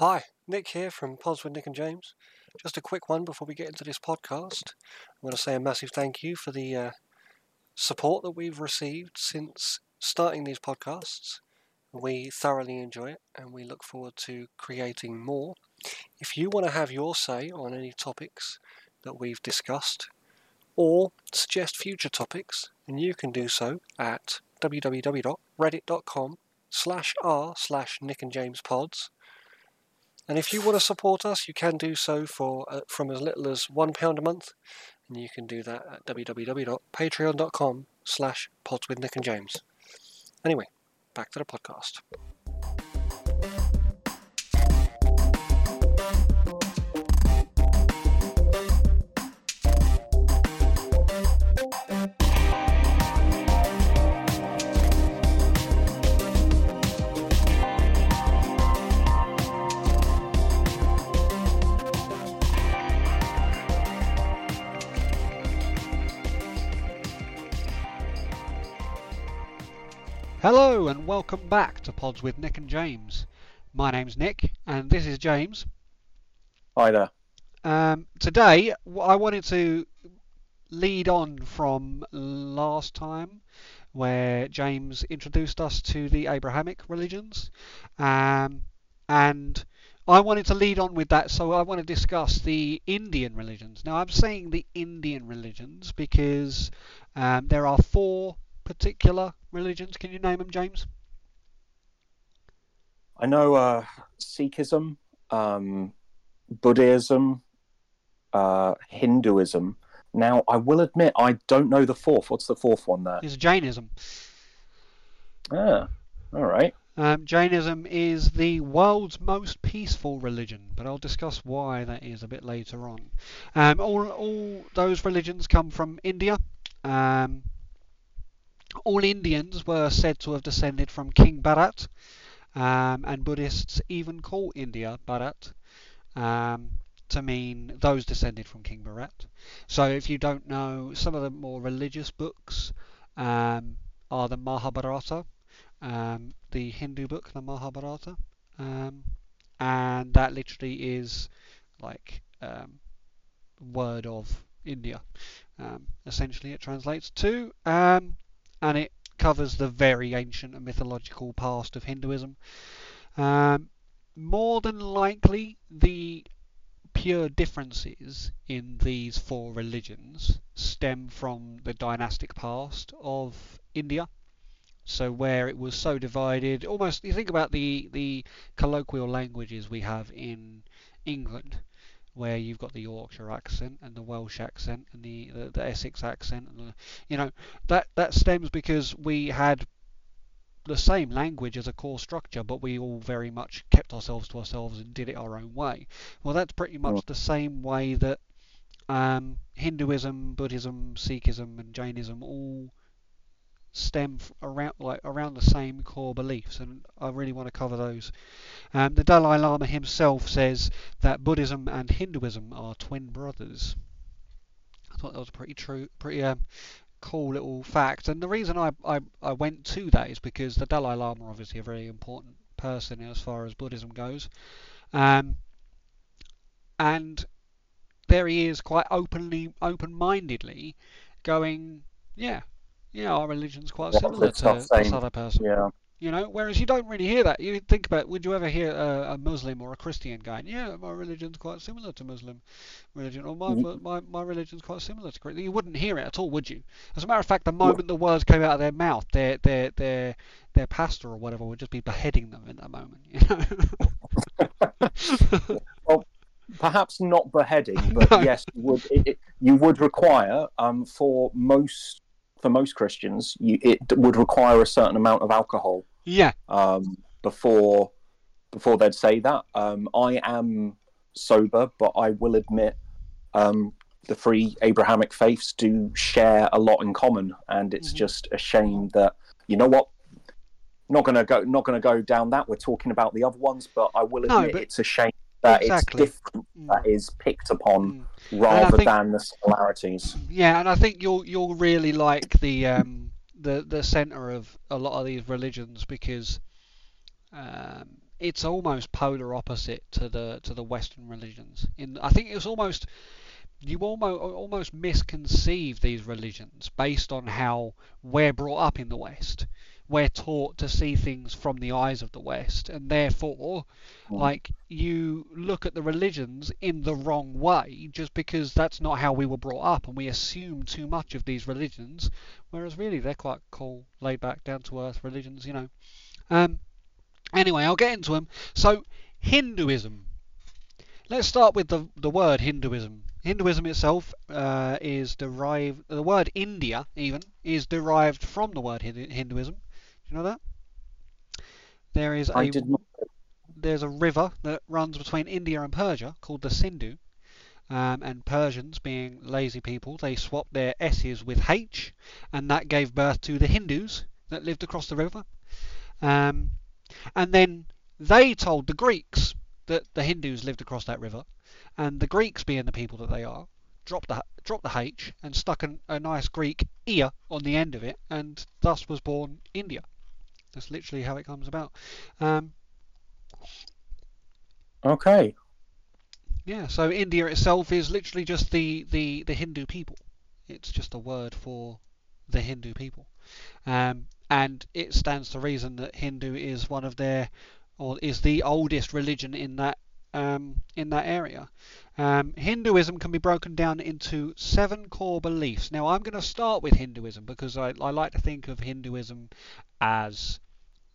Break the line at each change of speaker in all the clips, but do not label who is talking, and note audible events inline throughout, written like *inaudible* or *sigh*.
Hi, Nick here from Pods with Nick and James. Just a quick one before we get into this podcast. I want to say a massive thank you for the uh, support that we've received since starting these podcasts. We thoroughly enjoy it and we look forward to creating more. If you want to have your say on any topics that we've discussed or suggest future topics, then you can do so at www.reddit.com slash r slash Nick and James pods. And if you want to support us, you can do so for uh, from as little as one pound a month, and you can do that at www.patreon.com slash pods with Nick and James. Anyway, back to the podcast.
Hello and welcome back to Pods with Nick and James. My name's Nick and this is James.
Hi there.
Um, today I wanted to lead on from last time where James introduced us to the Abrahamic religions um, and I wanted to lead on with that so I want to discuss the Indian religions. Now I'm saying the Indian religions because um, there are four particular religions. Can you name them, James?
I know uh, Sikhism, um, Buddhism, uh, Hinduism. Now, I will admit I don't know the fourth. What's the fourth one there?
Is Jainism.
Ah, all right.
Um, Jainism is the world's most peaceful religion, but I'll discuss why that is a bit later on. Um, all, all those religions come from India. Um, all Indians were said to have descended from King Bharat, um, and Buddhists even call India Bharat um, to mean those descended from King Bharat. So if you don't know, some of the more religious books um, are the Mahabharata, um, the Hindu book, the Mahabharata, um, and that literally is like um, word of India. Essentially, it translates to, and it covers the very ancient and mythological past of Hinduism. Um, more than likely, the pure differences in these four religions stem from the dynastic past of India. So where it was so divided, almost you think about the the colloquial languages we have in England, where you've got the Yorkshire accent and the Welsh accent and the the, the Essex accent, and the, you know that that stems because we had the same language as a core structure, but we all very much kept ourselves to ourselves and did it our own way. Well, that's pretty much
Mm.
the same way that um, Hinduism, Buddhism, Sikhism, and Jainism all stem around like around the same core beliefs, and I really want to cover those. Um, the Dalai Lama himself says that Buddhism and Hinduism are twin brothers. I thought that was pretty true, pretty um, cool little fact. And the reason I, I, I went to that is because the Dalai Lama, obviously a very important person as far as Buddhism goes, um, and there he is, quite openly, open-mindedly, going, yeah, yeah, our religion's quite similar to this other person.
Yeah.
You know, whereas you don't really hear that. You think about, would you ever hear a, a Muslim or a Christian going, "Yeah, my religion's quite similar to Muslim religion," or "My
Ye-
my, my religion's quite similar to Christian." You wouldn't hear it at all, would you? As a matter of fact, the moment the words came out of their mouth, their their their their pastor or whatever would just be beheading them in that moment. You know? *laughs*
Perhaps not beheading, *laughs* but
No.
yes, you would it, it, you would require um, for most for most Christians, you, it would require a certain amount of alcohol
yeah,
um, before before they'd say that. Um, I am sober, but I will admit um, the three Abrahamic faiths do share a lot in common, and it's
Mhm.
just a shame that you know what. Not gonna go. Not gonna go down that. We're talking about the other ones, but I will
No,
admit
but-
it's a shame that
Exactly.
it's different. That is picked upon
Mm.
rather
think-
than the similarities.
Yeah, and I think you'll you'll really like the um, the the center of a lot of these religions because um, it's almost polar opposite to the to the Western religions. In I think it's almost you almost almost misconceive these religions based on how we're brought up in the West. We're taught to see things from the eyes of the West, and therefore,
Mm.
like you look at the religions in the wrong way, just because that's not how we were brought up, and we assume too much of these religions, whereas really they're quite cool, laid back, down to earth religions, you know. Um, anyway, I'll get into them. So, Hinduism. Let's start with the the word Hinduism. Hinduism itself uh, is derived. The word India even is derived from the word Hinduism. You know that? There is
I
a there's a river that runs between India and Persia called the Sindhu. Um, and Persians, being lazy people, they swapped their S's with H, and that gave birth to the Hindus that lived across the river. Um, and then they told the Greeks that the Hindus lived across that river, and the Greeks, being the people that they are, dropped the dropped the H and stuck an, a nice Greek ear on the end of it, and thus was born India. That's literally how it comes about. Um,
Okay.
Yeah, so India itself is literally just the, the, the Hindu people. It's just a word for the Hindu people. Um, and it stands to reason that Hindu is one of their, or is the oldest religion in that um, in that area. Um, Hinduism can be broken down into seven core beliefs. Now, I'm going to start with Hinduism because I, I like to think of Hinduism as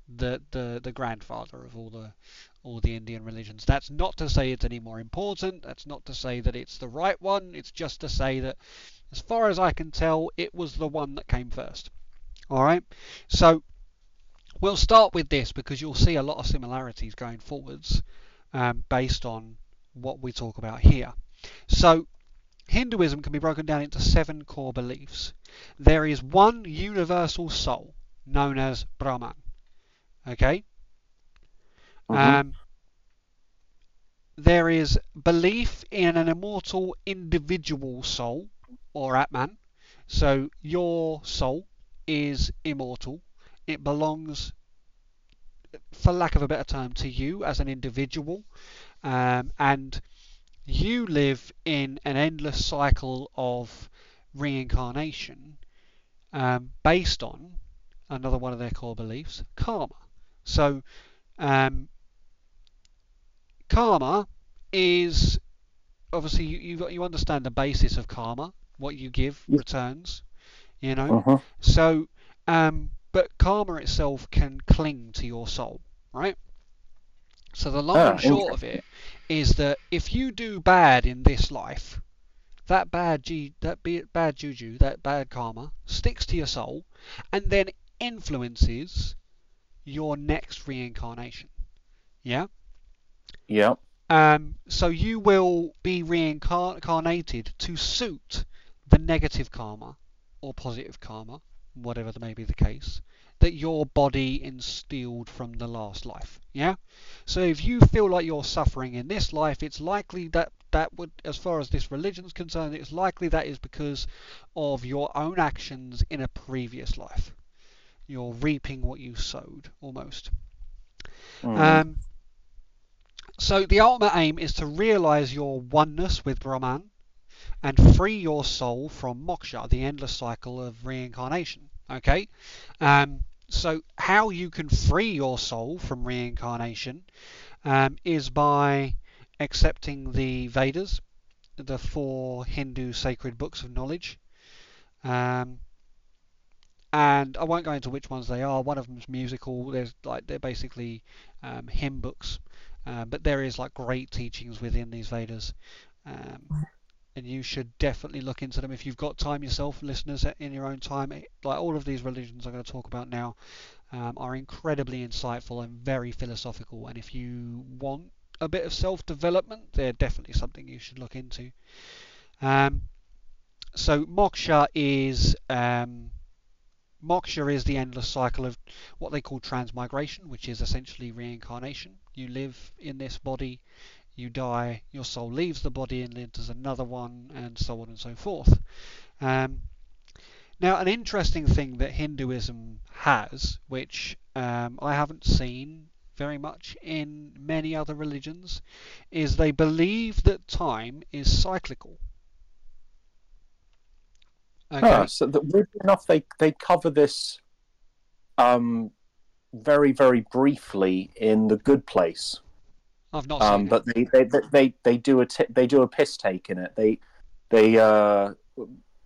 the, the the grandfather of all the all the Indian religions. That's not to say it's any more important. That's not to say that it's the right one. It's just to say that, as far as I can tell, it was the one that came first. All right. So we'll start with this because you'll see a lot of similarities going forwards um, based on what we talk about here. So Hinduism can be broken down into seven core beliefs. There is one universal soul known as Brahman. Okay.
Mhm.
Um, there is belief in an immortal individual soul or Atman. So your soul is immortal. It belongs, for lack of a better term, to you as an individual. Um, and you live in an endless cycle of reincarnation um, based on another one of their core beliefs karma. So, um, karma is obviously you you, you understand the basis of karma. What you give returns. You know.
Mhm.
So, um, but karma itself can cling to your soul, right? So the long
Ah,
and short of it is that if you do bad in this life, that bad g that be bad juju, that bad karma sticks to your soul, and then influences your next reincarnation. Yeah.
Yeah.
Um, so you will be reincarnated to suit the negative karma or positive karma, whatever may be the case, that your body instilled from the last life. Yeah? So if you feel like you're suffering in this life, it's likely that that would, as far as this religion's concerned, it's likely that is because of your own actions in a previous life. You're reaping what you sowed, almost.
Mhm.
Um, so the ultimate aim is to realize your oneness with Brahman and free your soul from moksha, the endless cycle of reincarnation. Okay? Um, so how you can free your soul from reincarnation um, is by accepting the Vedas, the four Hindu sacred books of knowledge. Um, and I won't go into which ones they are. One of them's musical. There's like they're basically um, hymn books, uh, but there is like great teachings within these Vedas, um, and you should definitely look into them if you've got time yourself, listeners, in your own time. Like all of these religions I'm going to talk about now um, are incredibly insightful and very philosophical, and if you want a bit of self-development, they're definitely something you should look into. Um, so moksha is um, moksha is the endless cycle of what they call transmigration, which is essentially reincarnation. You live in this body, you die, your soul leaves the body and enters another one, and so on and so forth. Um, now, an interesting thing that Hinduism has, which um, I haven't seen very much in many other religions, is they believe that time is cyclical. Okay.
Ah, so that weirdly enough, they they cover this um, very very briefly in the Good Place.
I've not seen
Um, but they, they they they they do a t- they do a piss take in it. They they uh,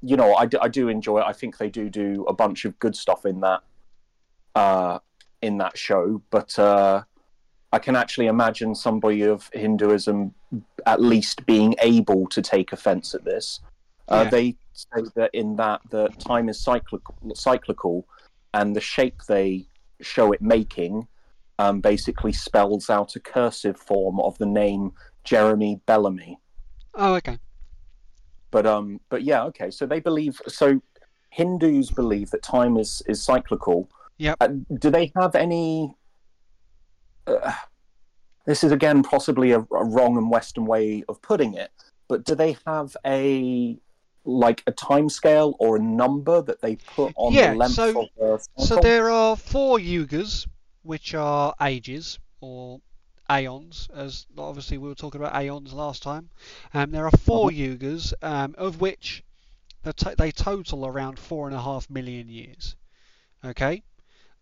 you know I do, I do enjoy it. I think they do do a bunch of good stuff in that uh, in that show. But uh, I can actually imagine somebody of Hinduism at least being able to take offence at this. Uh,
Yeah.
They say that in that the time is cyclical, cyclical, and the shape they show it making um, basically spells out a cursive form of the name Jeremy Bearimy.
Oh, okay.
But um, but yeah, okay. So they believe. So Hindus believe that time is is cyclical.
Yeah.
Uh, do they have any? Uh, this is again possibly a, a wrong and Western way of putting it, but do they have a like a time scale or a number that they put on
Yeah,
the length
so-
of the
So there are four yugas, which are ages or aeons, as obviously we were talking about aeons last time. Um, there are 4 yugas, um, of which to- they total around four and a half million years. Okay.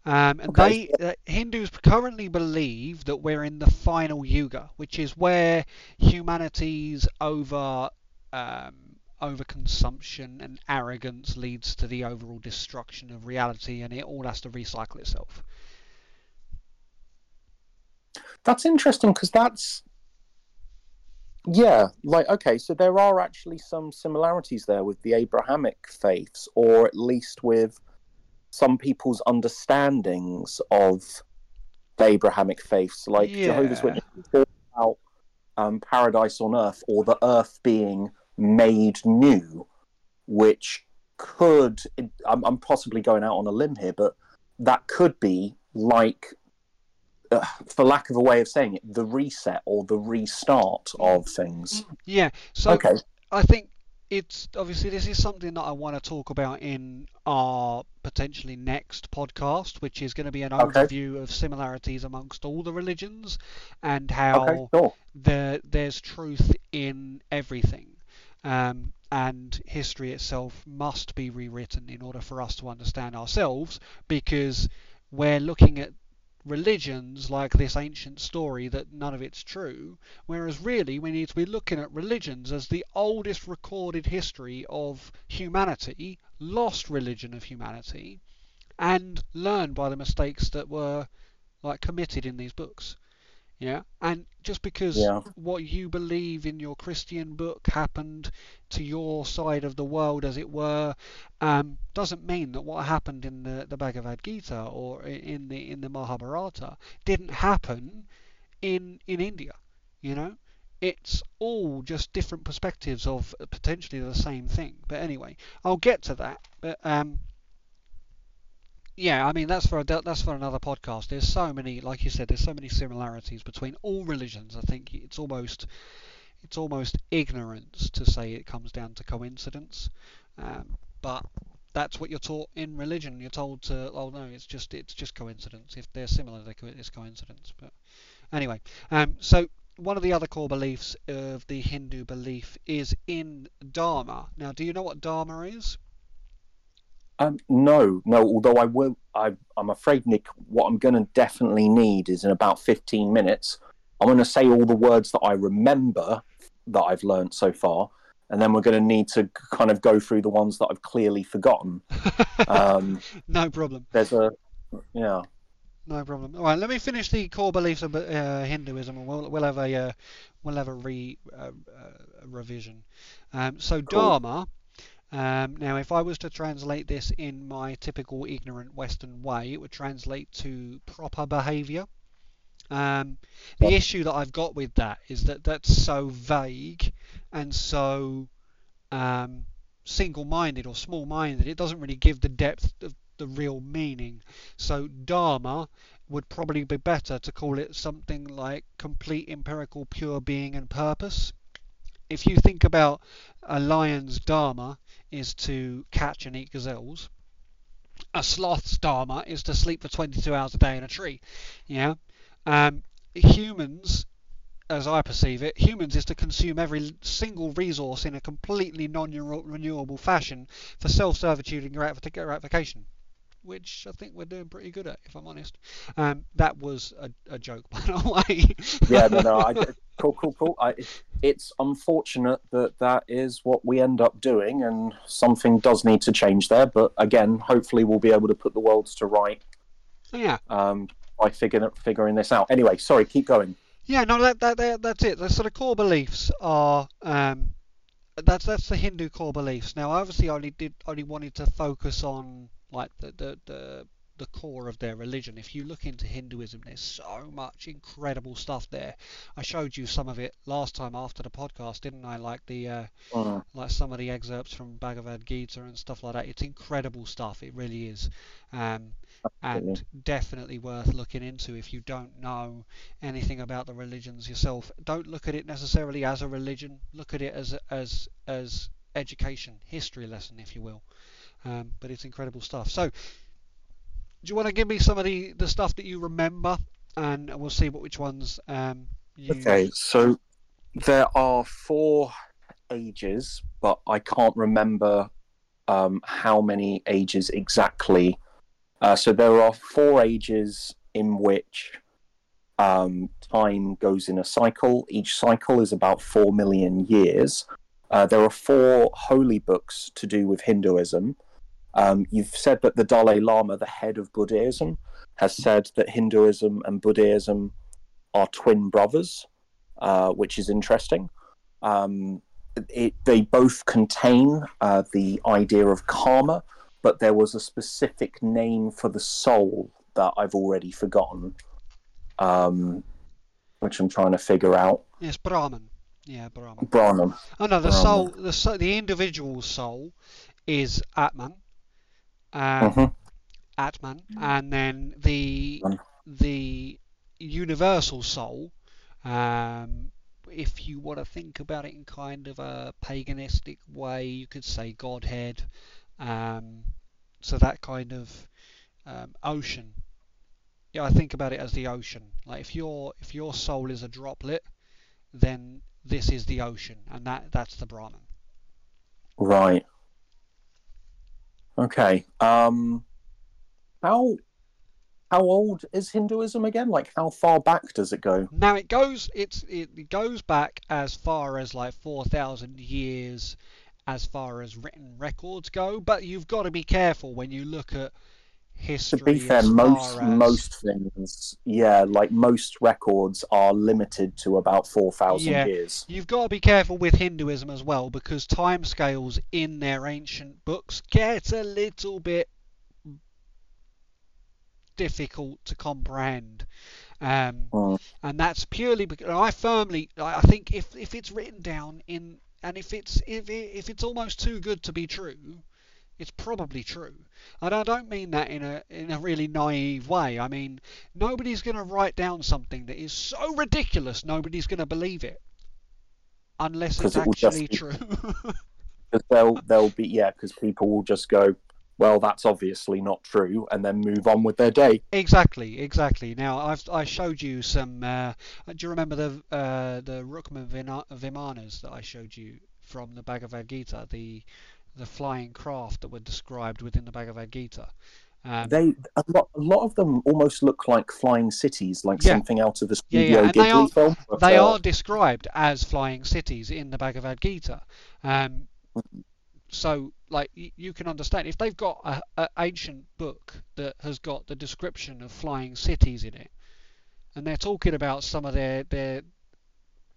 Um, and
Okay.
they uh, Hindus currently believe that we're in the final yuga, which is where humanity's over um, overconsumption and arrogance leads to the overall destruction of reality, and it all has to recycle itself.
That's interesting because that's yeah, like okay, so there are actually some similarities there with the Abrahamic faiths, or at least with some people's understandings of the Abrahamic faiths, like Jehovah's
Yeah.
Witnesses talk about um, paradise on earth or the earth being made new, which could I'm, I'm possibly going out on a limb here, but that could be like uh, for lack of a way of saying it, the reset or the restart of things.
Yeah. So
okay.
I think it's obviously this is something that I want to talk about in our potentially next podcast, which is going to be an
Okay.
overview of similarities amongst all the religions and how
Okay. Sure.
there there's truth in everything. Um, and history itself must be rewritten in order for us to understand ourselves because we're looking at religions like this ancient story that none of it's true, whereas really we need to be looking at religions as the oldest recorded history of humanity, lost religion of humanity, and learn by the mistakes that were like committed in these books. Yeah, and just because
Yeah.
what you believe in your Christian book happened to your side of the world, as it were, um, doesn't mean that what happened in the, the Bhagavad Gita or in the in the Mahabharata didn't happen in in India. You know, it's all just different perspectives of potentially the same thing. But anyway, I'll get to that. But um, yeah, I mean that's for a, that's for another podcast. There's so many, like you said, there's so many similarities between all religions. I think it's almost it's almost ignorance to say it comes down to coincidence. Um, but that's what you're taught in religion. You're told to, oh no, it's just it's just coincidence. If they're similar, they co- it's coincidence. But anyway, um, so one of the other core beliefs of the Hindu belief is in Dharma. Now, do you know what Dharma is?
Um, no, no. Although I will, I, I'm afraid, Nick. What I'm going to definitely need is in about 15 minutes. I'm going to say all the words that I remember that I've learnt so far, and then we're going to need to kind of go through the ones that I've clearly forgotten. *laughs* Um,
no problem.
there's a, yeah.
No problem. All right, let me finish the core beliefs of uh, Hinduism, and we'll we'll have a uh, we'll have a re uh, uh, revision. Um, so
Cool.
Dharma. Um, now, if I was to translate this in my typical ignorant Western way, it would translate to proper behaviour. Um, the issue that I've got with that is that that's so vague and so um, single-minded or small-minded. It doesn't really give the depth of the real meaning. So Dharma would probably be better to call it something like complete empirical pure being and purpose. If you think about a lion's dharma is to catch and eat gazelles, a sloth's dharma is to sleep for 22 hours a day in a tree. Yeah. Um, humans, as I perceive it, humans is to consume every single resource in a completely non-renewable fashion for self-servitude and gratification which I think we're doing pretty good at, if I'm honest. Um, that was a, a, joke, *laughs* by the way.
yeah, no, no, I, cool, cool, cool. I, unfortunate that that is what we end up doing, and something does need to change there. But again, hopefully, we'll be able to put the worlds to right.
Yeah.
Um, by figuring figuring this out. Anyway, sorry, keep going.
Yeah, no, that, that, that that's it. The sort of core beliefs are um, that's that's the Hindu core beliefs. Now, obviously, I only did only wanted to focus on like the, the, the, the core of their religion. If you look into Hinduism, there's so much incredible stuff there. I showed you some of it last time after the podcast, didn't I? Like the uh, uh like some of the excerpts from Bhagavad Gita and stuff like that. It's incredible stuff. It really is, um, and definitely worth looking into if you don't know anything about the religions yourself. Don't look at it necessarily as a religion. Look at it as as as education, history lesson, if you will. Um, but it's incredible stuff. So, do you want to give me some of the, the stuff that you remember, and we'll see what which ones. Um, you...
Okay, so there are four ages, but I can't remember um, how many ages exactly. Uh, so there are four ages in which um, time goes in a cycle. Each cycle is about four million years. Uh, there are four holy books to do with Hinduism. Um, you've said that the Dalai Lama, the head of Buddhism, has said that Hinduism and Buddhism are twin brothers, uh, which is interesting. Um, it, they both contain uh, the idea of karma, but there was a specific name for the soul that I've already forgotten, um, which I'm trying to figure out.
Yes, Brahman. Yeah, Brahman.
Brahman.
Oh no, the Brahman. soul, the soul, the individual soul is Atman, um, mm-hmm. Atman, and then the the universal soul. Um, if you want to think about it in kind of a paganistic way, you could say Godhead. Um, so that kind of um, ocean. Yeah, I think about it as the ocean. Like if your if your soul is a droplet, then this is the ocean, and that that's the Brahman.
Right. Okay. Um, how how old is Hinduism again? Like how far back does it go?
Now it goes it's it goes back as far as like 4000 years as far as written records go, but you've got to be careful when you look at history.
To be fair, most as... most things, yeah, like most records are limited to about four thousand yeah, years.
You've got to be careful with Hinduism as well because timescales in their ancient books get a little bit difficult to comprehend. Um, mm. and that's purely because I firmly I think if if it's written down in and if it's if it, if it's almost too good to be true, it's probably true. And I don't mean that in a in a really naive way. I mean nobody's going to write down something that is so ridiculous nobody's going to believe it unless it's it actually be, true. *laughs*
Because they'll they'll be yeah because people will just go well that's obviously not true and then move on with their day.
Exactly, exactly. Now I've I showed you some. Uh, do you remember the uh, the Rukma Vimanas that I showed you from the Bhagavad Gita? The the flying craft that were described within the Bhagavad Gita.
Um, they a lot, a lot of them almost look like flying cities, like yeah. something out of a Studio yeah, yeah. Ghibli
are,
film.
They uh, are described as flying cities in the Bhagavad Gita. Um, so, like you can understand if they've got a, a ancient book that has got the description of flying cities in it, and they're talking about some of their their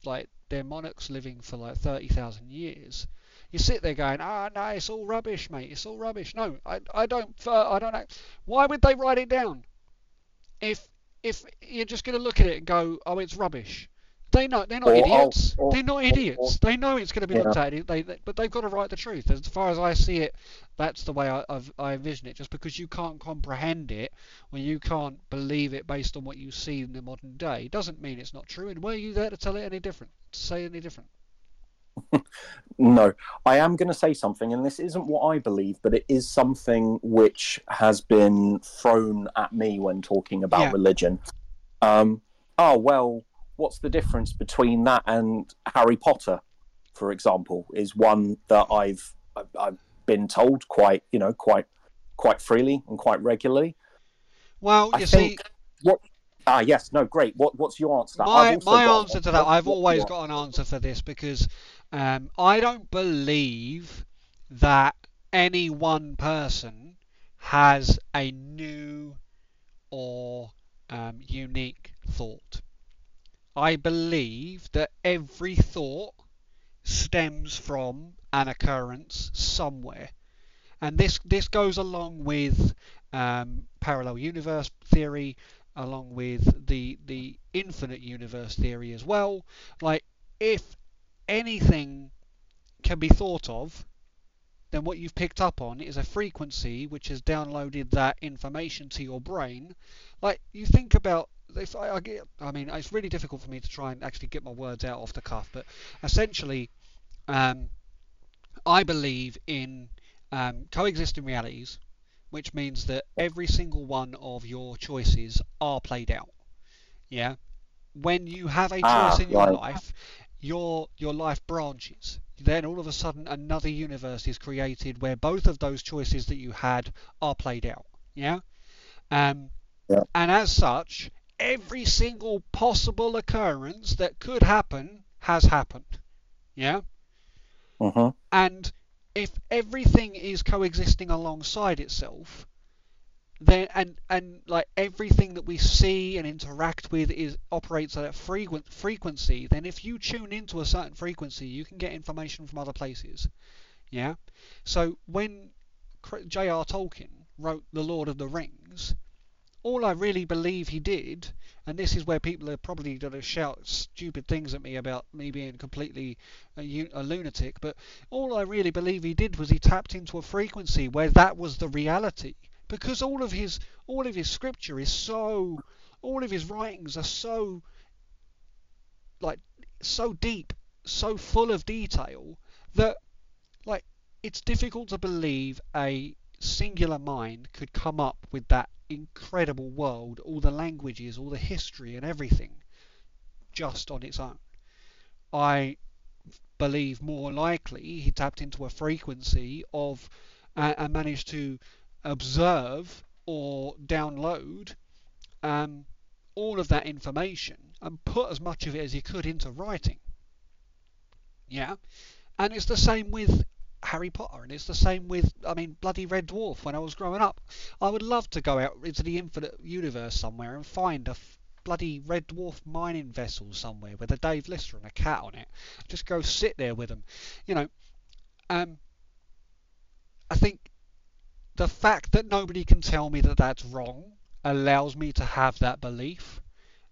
like their monarchs living for like thirty thousand years you sit there going, ah, oh, no, it's all rubbish, mate. It's all rubbish. No, I, I don't, uh, I don't know. Why would they write it down? If, if you're just going to look at it and go, oh, it's rubbish. They know they're not or, idiots. Or, they're not idiots. Or, they know it's going to be yeah. looked at. They, they, but they've got to write the truth. As far as I see it, that's the way I, I've, I envision it. Just because you can't comprehend it, or you can't believe it based on what you see in the modern day, doesn't mean it's not true. And were you there to tell it any different? To say any different?
No, I am going to say something, and this isn't what I believe, but it is something which has been thrown at me when talking about yeah. religion. Um, oh well, what's the difference between that and Harry Potter, for example, is one that I've I've been told quite you know quite quite freely and quite regularly.
Well,
I
you see,
think what ah yes. No great. What what's your answer?
my my answer to that, I've
what-
always got an answer for this because um, I don't believe that any one person has a new or um, unique thought. I believe that every thought stems from an occurrence somewhere, and this this goes along with um, parallel universe theory, along with the the infinite universe theory as well. Like if anything can be thought of, then what you've picked up on is a frequency which has downloaded that information to your brain. Like you think about if I, I get, I mean, it's really difficult for me to try and actually get my words out off the cuff, but essentially, um, I believe in um, coexisting realities, which means that every single one of your choices are played out. Yeah. When you have a choice
Ah,
in your
right.
life, your your life branches. Then all of a sudden another universe is created where both of those choices that you had are played out. Yeah. Um,
Yeah.
And as such, every single possible occurrence that could happen has happened. Yeah.
Mhm.
And if everything is coexisting alongside itself, then and and like everything that we see and interact with is operates at a frequent frequency, then if you tune into a certain frequency, you can get information from other places. Yeah. So when J.R. Tolkien wrote The Lord of the Rings, all I really believe he did, and this is where people are probably going to shout stupid things at me about me being completely a lunatic, but all I really believe he did was he tapped into a frequency where that was the reality. Because all of his all of his scripture is so all of his writings are so like so deep, so full of detail that like it's difficult to believe a singular mind could come up with that incredible world, all the languages, all the history and everything just on its own. I believe more likely he tapped into a frequency of uh, and managed to observe or download um, all of that information and put as much of it as he could into writing. Yeah, and it's the same with Harry Potter, and it's the same with, I mean, bloody Red Dwarf. When I was growing up, I would love to go out into the infinite universe somewhere and find a f- bloody Red Dwarf mining vessel somewhere with a Dave Lister and a cat on it. Just go sit there with them, you know. Um, I think the fact that nobody can tell me that that's wrong allows me to have that belief,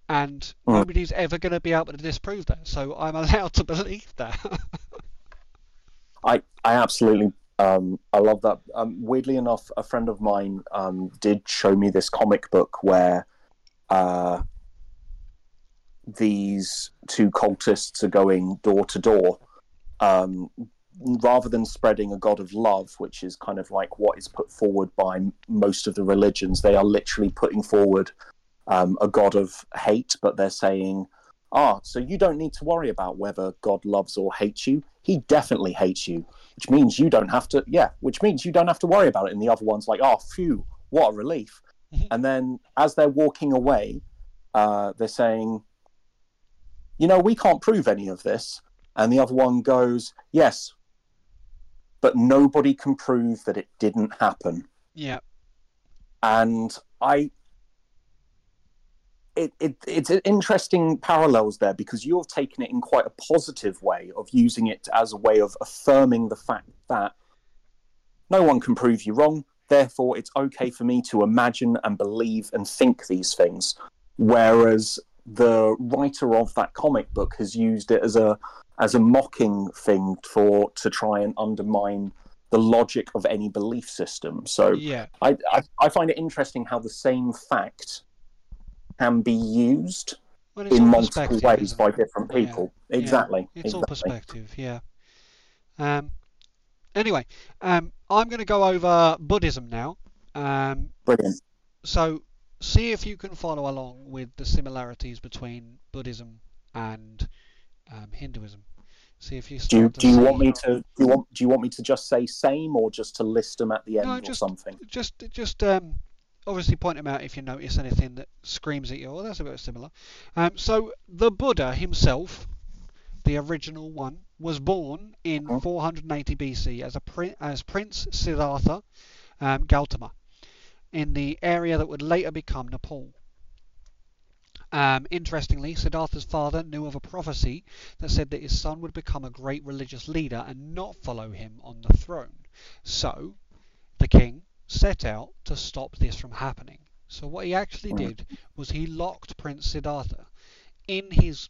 and
Mm.
nobody's ever going to be able to disprove that. So I'm *laughs* allowed to believe that. *laughs*
I I absolutely um, I love that. Um, weirdly enough, a friend of mine um, did show me this comic book where uh, these two cultists are going door to door. Um, rather than spreading a god of love, which is kind of like what is put forward by most of the religions, they are literally putting forward um, a god of hate, but they're saying, ah, so you don't need to worry about whether God loves or hates you. He definitely hates you, which means you don't have to, yeah, which means you don't have to worry about it. And the other one's like, oh, phew, what a relief.
Mhm.
and then as they're walking away, uh, they're saying, you know, we can't prove any of this. And the other one goes, yes, but nobody can prove that it didn't happen
yeah,
and I it, it it's an interesting parallels there because you've taken it in quite a positive way of using it as a way of affirming the fact that no one can prove you wrong. Therefore it's okay for me to imagine and believe and think these things. Whereas the writer of that comic book has used it as a as a mocking thing for to try and undermine the logic of any belief system. So
yeah,
I, I I find it interesting how the same fact can be used in multiple ways by different people.
yeah.
Exactly.
It's all perspective, yeah. Um, anyway, um, I'm going to go over Buddhism now. Um,
Brilliant.
so see if you can follow along with the similarities between Buddhism and um, Hinduism. See if you
Do you, do you want me to do you want do you want me to just say same or just to list them at the end
No,
or something?
just just um, obviously point them out if you notice anything that screams at you. Oh, that's a bit similar. Um, so the Buddha himself, the original one, was born in
Mhm.
480 BC as a prin- as Prince Siddhartha um, Gautama in the area that would later become Nepal. Um, interestingly, Siddhartha's father knew of a prophecy that said that his son would become a great religious leader and not follow him on the throne. So, the king set out to stop this from happening. So, what he actually did was he locked Prince Siddhartha in his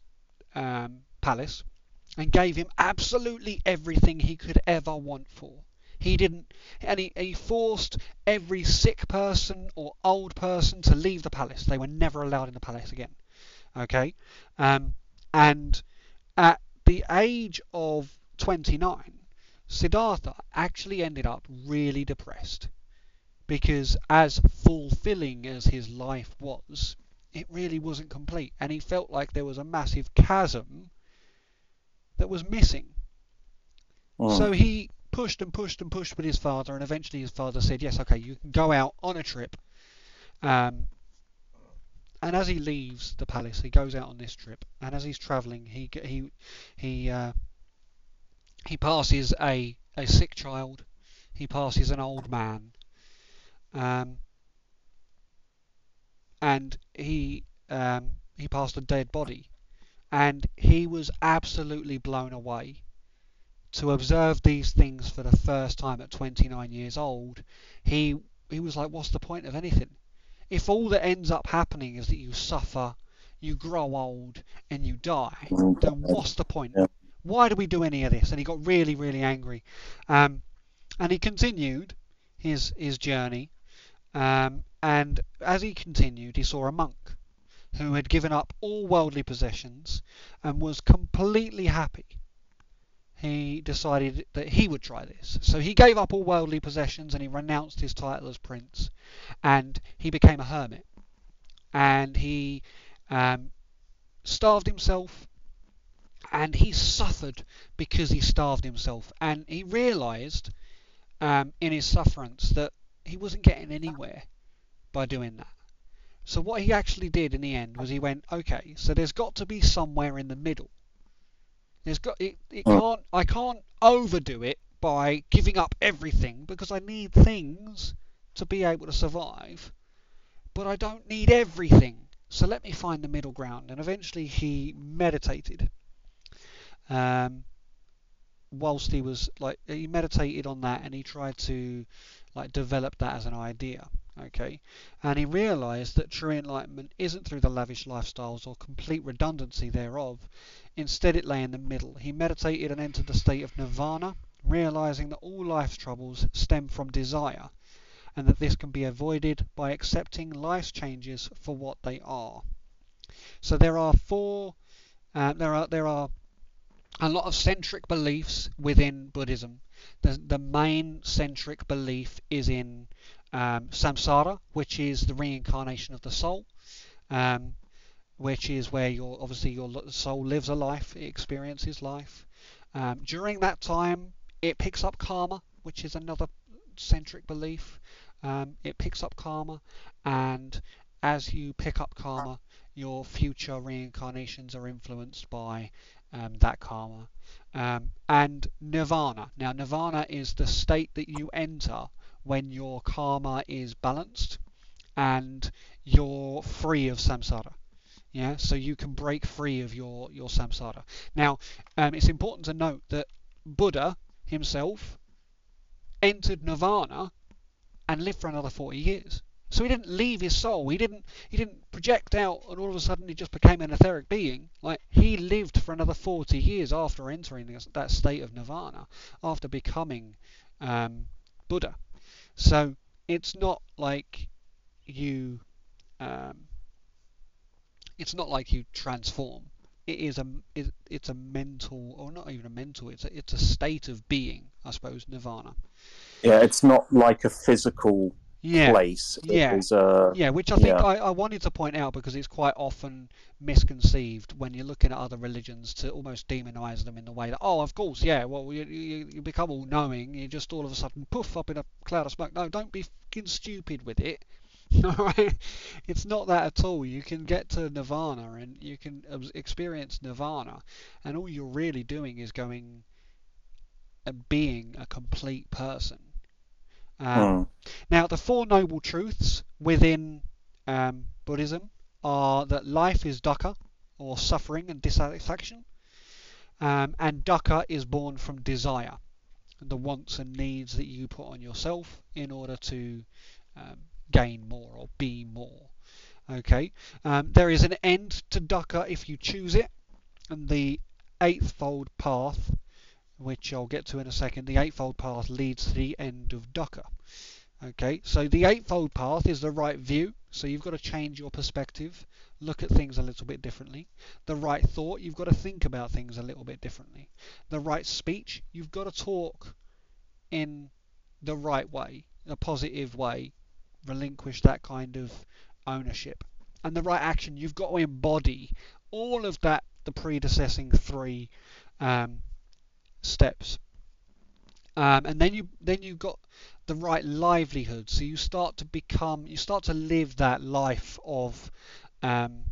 um, palace and gave him absolutely everything he could ever want for. He didn't, and he, he forced every sick person or old person to leave the palace. They were never allowed in the palace again. Okay, um, and at the age of 29, Siddhartha actually ended up really depressed because, as fulfilling as his life was, it really wasn't complete, and he felt like there was a massive chasm that was missing.
Mm.
So he pushed and pushed and pushed with his father, and eventually his father said, "Yes, okay, you can go out on a trip." Um, and as he leaves the palace, he goes out on this trip, and as he's travelling, he he he uh, he passes a a sick child, he passes an old man, um, and he um, he passed a dead body, and he was absolutely blown away to observe these things for the first time at 29 years old, he he was like, "What's the point of anything? If all that ends up happening is that you suffer, you grow old, and you die,
Mm.
then what's the point?
Yeah.
Why do we do any of this?" And he got really, really angry, um, and he continued his his journey. Um, and as he continued, he saw a monk who had given up all worldly possessions and was completely happy he decided that he would try this. So he gave up all worldly possessions and he renounced his title as prince, and he became a hermit. And he um, starved himself, and he suffered because he starved himself. And he realised um, in his sufferance that he wasn't getting anywhere by doing that. So what he actually did in the end was he went, okay, so there's got to be somewhere in the middle. There's got it, it can't I can't overdo it by giving up everything because I need things to be able to survive, but I don't need everything. So let me find the middle ground. And eventually he meditated. Um, whilst he was like he meditated on that and he tried to like develop that as an idea. Okay, and he realized that true enlightenment isn't through the lavish lifestyles or complete redundancy thereof. Instead, it lay in the middle. He meditated and entered the state of nirvana, realizing that all life's troubles stem from desire, and that this can be avoided by accepting life's changes for what they are. So there are four. Uh, there are there are a lot of centric beliefs within Buddhism. The, the main centric belief is in um, samsara, which is the reincarnation of the soul, um, which is where your obviously your soul lives a life, it experiences life. Um, during that time, it picks up karma, which is another centric belief. Um, it picks up karma, and as you pick up karma, your future reincarnations are influenced by um, that karma. Um, and nirvana. Now, nirvana is the state that you enter when your karma is balanced and you're free of samsara. Yeah, so you can break free of your, your samsara. Now, um, it's important to note that Buddha himself entered nirvana and lived for another 40 years. So he didn't leave his soul. He didn't he didn't project out and all of a sudden he just became an etheric being. Like he lived for another 40 years after entering this, that state of nirvana, after becoming um, Buddha. So it's not like you um, it's not like you transform. It is a it, it's a mental or not even a mental. It's a, it's a state of being, I suppose. Nirvana.
Yeah, it's not like a physical
Yeah.
place.
Yeah.
Was uh,
Yeah, which I think
Yeah.
I, I wanted to point out because it's quite often misconceived when you're looking at other religions to almost demonize them in the way that, oh, of course, yeah, well, you, you, you become all knowing, you just all of a sudden poof up in a cloud of smoke. No, don't be fucking stupid with it. *laughs* Alright? It's not that at all. You can get to nirvana and you can experience nirvana, and all you're really doing is going and being a complete person. Um,
hmm.
now, the Four Noble Truths within um, Buddhism are that life is dukkha, or suffering and dissatisfaction, um, and dukkha is born from desire, the wants and needs that you put on yourself in order to um, gain more or be more. Okay, um, there is an end to dukkha if you choose it, and the eightfold path, which I'll get to in a second, the eightfold path leads to the end of dukkha. Okay, so the eightfold path is the right view, so you've got to change your perspective, look at things a little bit differently. The right thought, you've got to think about things a little bit differently. The right speech, you've got to talk in the right way, a positive way, relinquish that kind of ownership. And the right action, you've got to embody all of that, the predecessing three um, steps. Um, and then you then you've got the right livelihood. So you start to become, you start to live that life of um,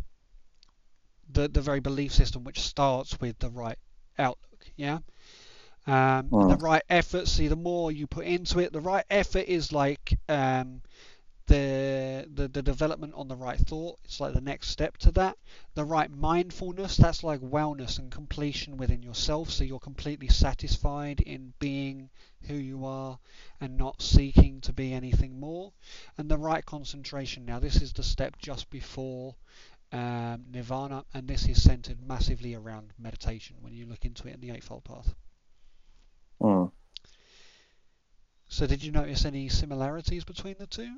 the the very belief system which starts with the right outlook. Yeah. Um, the right effort. See, the more you put into it, the right effort is like um, the, the the development on the right thought. It's like the next step to that. The right mindfulness. That's like wellness and completion within yourself. So you're completely satisfied in being who you are and not seeking to be anything more. And the right concentration. Now, this is the step just before um, nirvana, and this is centered massively around meditation when you look into it in the Eightfold Path.
Mm.
So, did you notice any similarities between the two?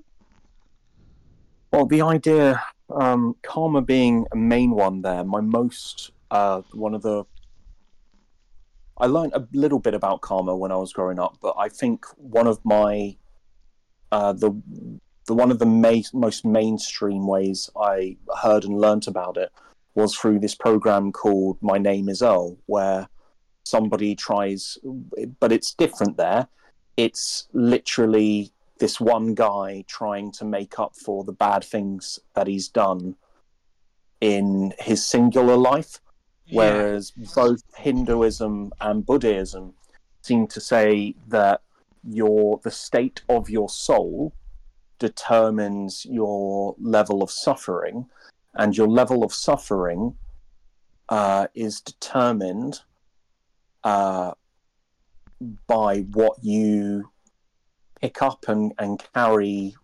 Well, the idea, um, karma being a main one there, my most, uh, one of the. I learned a little bit about karma when I was growing up, but I think one of my, uh, the, the one of the ma- most mainstream ways I heard and learnt about it was through this program called My Name Is Earl, where somebody tries, but it's different there. It's literally this one guy trying to make up for the bad things that he's done in his singular life, whereas both Hinduism and Buddhism seem to say that your the state of your soul determines your level of suffering, and your level of suffering uh, is determined uh, by what you pick up and, and carry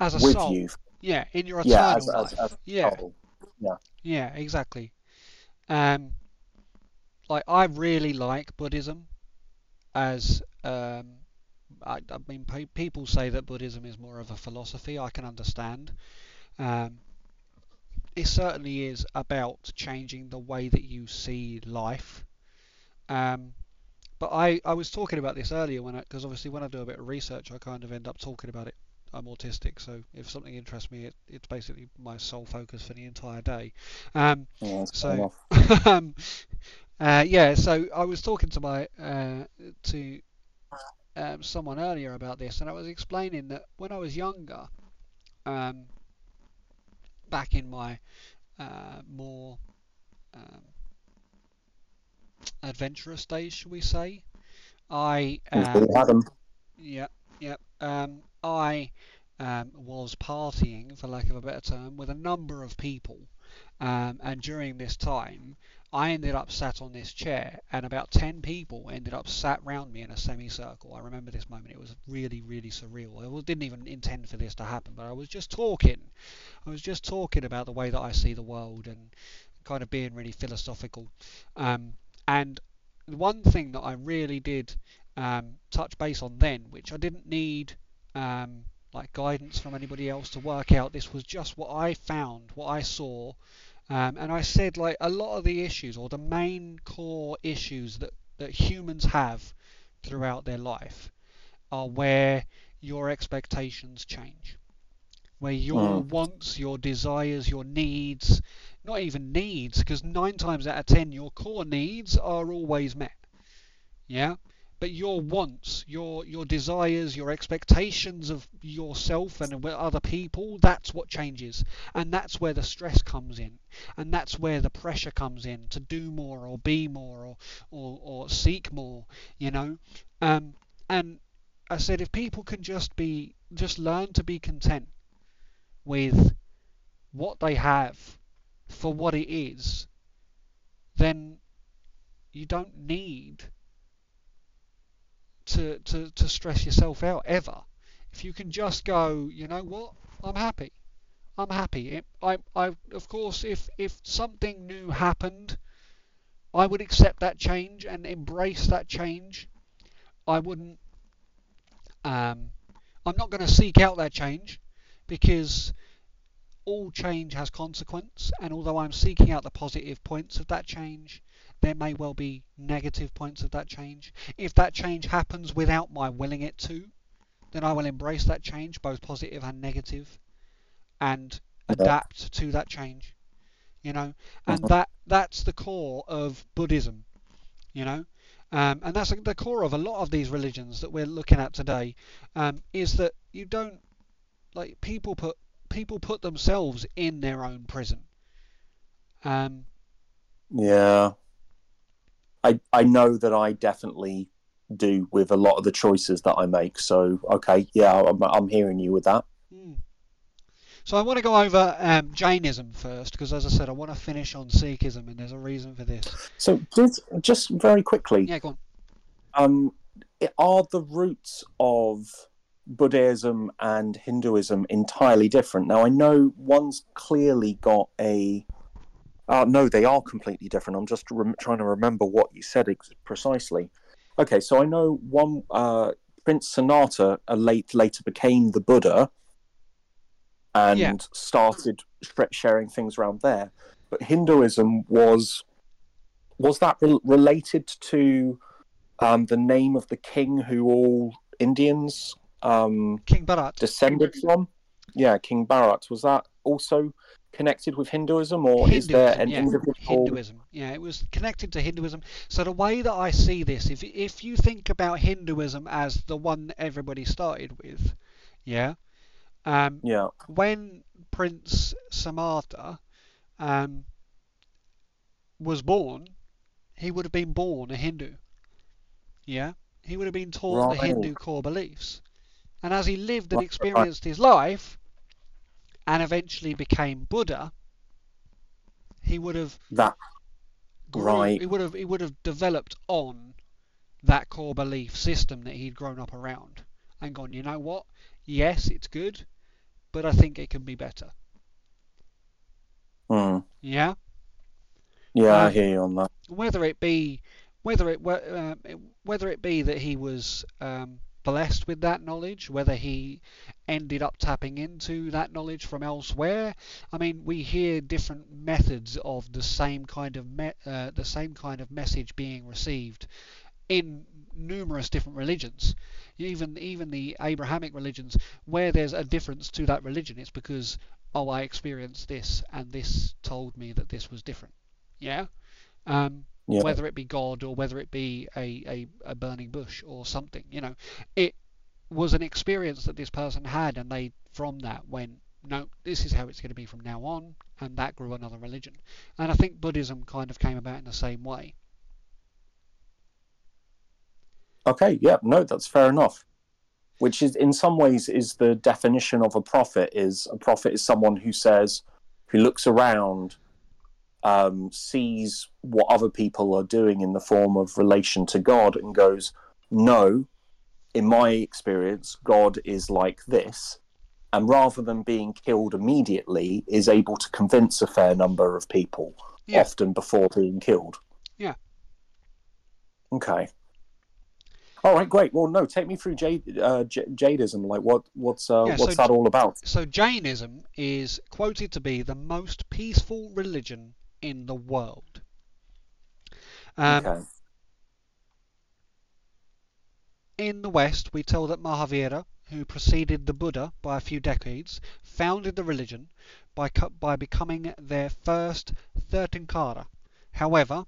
as a
with
soul.
you.
Yeah, in your eternal
as, as,
life.
as
yeah,
soul.
yeah, exactly. Um, like I really like Buddhism as um, I, I mean, pe- people say that Buddhism is more of a philosophy. I can understand. Um, it certainly is about changing the way that you see life. Um, but I, I was talking about this earlier when because obviously when I do a bit of research, I kind of end up talking about it. I'm autistic, so if something interests me, it, it's basically my sole focus for the entire day. Um,
Yeah,
so *laughs* um, uh, yeah, so I was talking to my uh, to um, someone earlier about this, and I was explaining that when I was younger, um, back in my uh, more um, adventurous days, shall we say, I um,
had 'em.
Yep, yep. Um, I um, was partying, for lack of a better term, with a number of people, um, and during this time, I ended up sat on this chair, and about ten people ended up sat round me in a semicircle. I remember this moment; it was really, really surreal. I didn't even intend for this to happen, but I was just talking. I was just talking about the way that I see the world and kind of being really philosophical. Um, and one thing that I really did um, touch base on then, which I didn't need um, like guidance from anybody else to work out. This was just what I found, what I saw, um, and I said like a lot of the issues or the main core issues that that humans have throughout their life are where your expectations change. Where your
Mm.
wants, your desires, your needs, not even needs, because nine times out of ten, your core needs are always met. Yeah? But your wants, your your desires, your expectations of yourself and other people, that's what changes. And that's where the stress comes in. And that's where the pressure comes in to do more or be more or or, or seek more, you know. Um, and I said if people can just be just learn to be content with what they have for what it is, then you don't need to, to, to stress yourself out ever. If you can just go, you know what, I'm happy. I'm happy. It, I, I, of course, if, if something new happened, I would accept that change and embrace that change. I wouldn't. Um, I'm not going to seek out that change because all change has consequence. And although I'm seeking out the positive points of that change, there may well be negative points of that change. If that change happens without my willing it to, then I will embrace that change, both positive and negative, and adapt to that change. You know, and
Mhm.
that that's the core of Buddhism. You know, um, and that's the core of a lot of these religions that we're looking at today. Um, is that you don't like people put people put themselves in their own prison. Um,
Yeah. I I know that I definitely do with a lot of the choices that I make. So okay, yeah, I'm I'm hearing you with that.
Hmm. So I want to go over um, Jainism first, because as I said, I want to finish on Sikhism, and there's a reason for this.
So just just very quickly,
Yeah, go on.
um, are the roots of Buddhism and Hinduism entirely different? Now I know one's clearly got a. Uh, no, they are completely different. I'm just rem- trying to remember what you said ex- precisely. Okay, so I know one uh, Prince Sonata uh, late later became the Buddha, and
Yeah.
started sh- sharing things around there. But Hinduism was was that re- related to um, the name of the king who all Indians um,
King Bharat.
descended from? Yeah, King Bharat. Was that also connected with Hinduism, or is there
Hinduism,
an
yeah.
individual?
Hinduism. Yeah, it was connected to Hinduism. So the way that I see this, if if you think about Hinduism as the one that everybody started with, yeah, um,
Yeah,
when Prince Samartha um, was born, he would have been born a Hindu. Yeah, he would have been taught the Hindu core beliefs, and as he lived and experienced his life, and eventually became Buddha, he would have
that
grew,
Right.
he would have he would have developed on that core belief system that he'd grown up around, and gone, you know what? Yes, it's good, but I think it can be better.
hmm.
Yeah.
Yeah, I
Um,
hear you on that.
whether it be whether it were um, whether it be that he was um, blessed with that knowledge, whether he ended up tapping into that knowledge from elsewhere. I mean, we hear different methods of the same kind of me- uh, the same kind of message being received in numerous different religions. Even even the Abrahamic religions, where there's a difference to that religion, it's because oh, I experienced this and this told me that this was different. Yeah. Um,
Yeah.
whether it be God or whether it be a, a, a burning bush or something, you know, it was an experience that this person had, and they from that went, no, this is how it's going to be from now on, and that grew another religion. And I think Buddhism kind of came about in the same way.
Okay, yeah, no, that's fair enough. Which is, in some ways, is the definition of a prophet. Is a prophet is someone who says, who looks around, um, sees what other people are doing in the form of relation to God, and goes, "No, in my experience, God is like this." And rather than being killed immediately, is able to convince a fair number of people,
Yeah.
often before being killed.
Yeah.
Okay. All right, great. Well, no, take me through jade, uh, J-. Like, what, what's, uh,
Yeah,
what's
so
that all about?
So Jainism is quoted to be the most peaceful religion in the world. Um,
okay.
in the West, we tell that Mahavira, who preceded the Buddha by a few decades, founded the religion by, by becoming their first Tirthankara. However,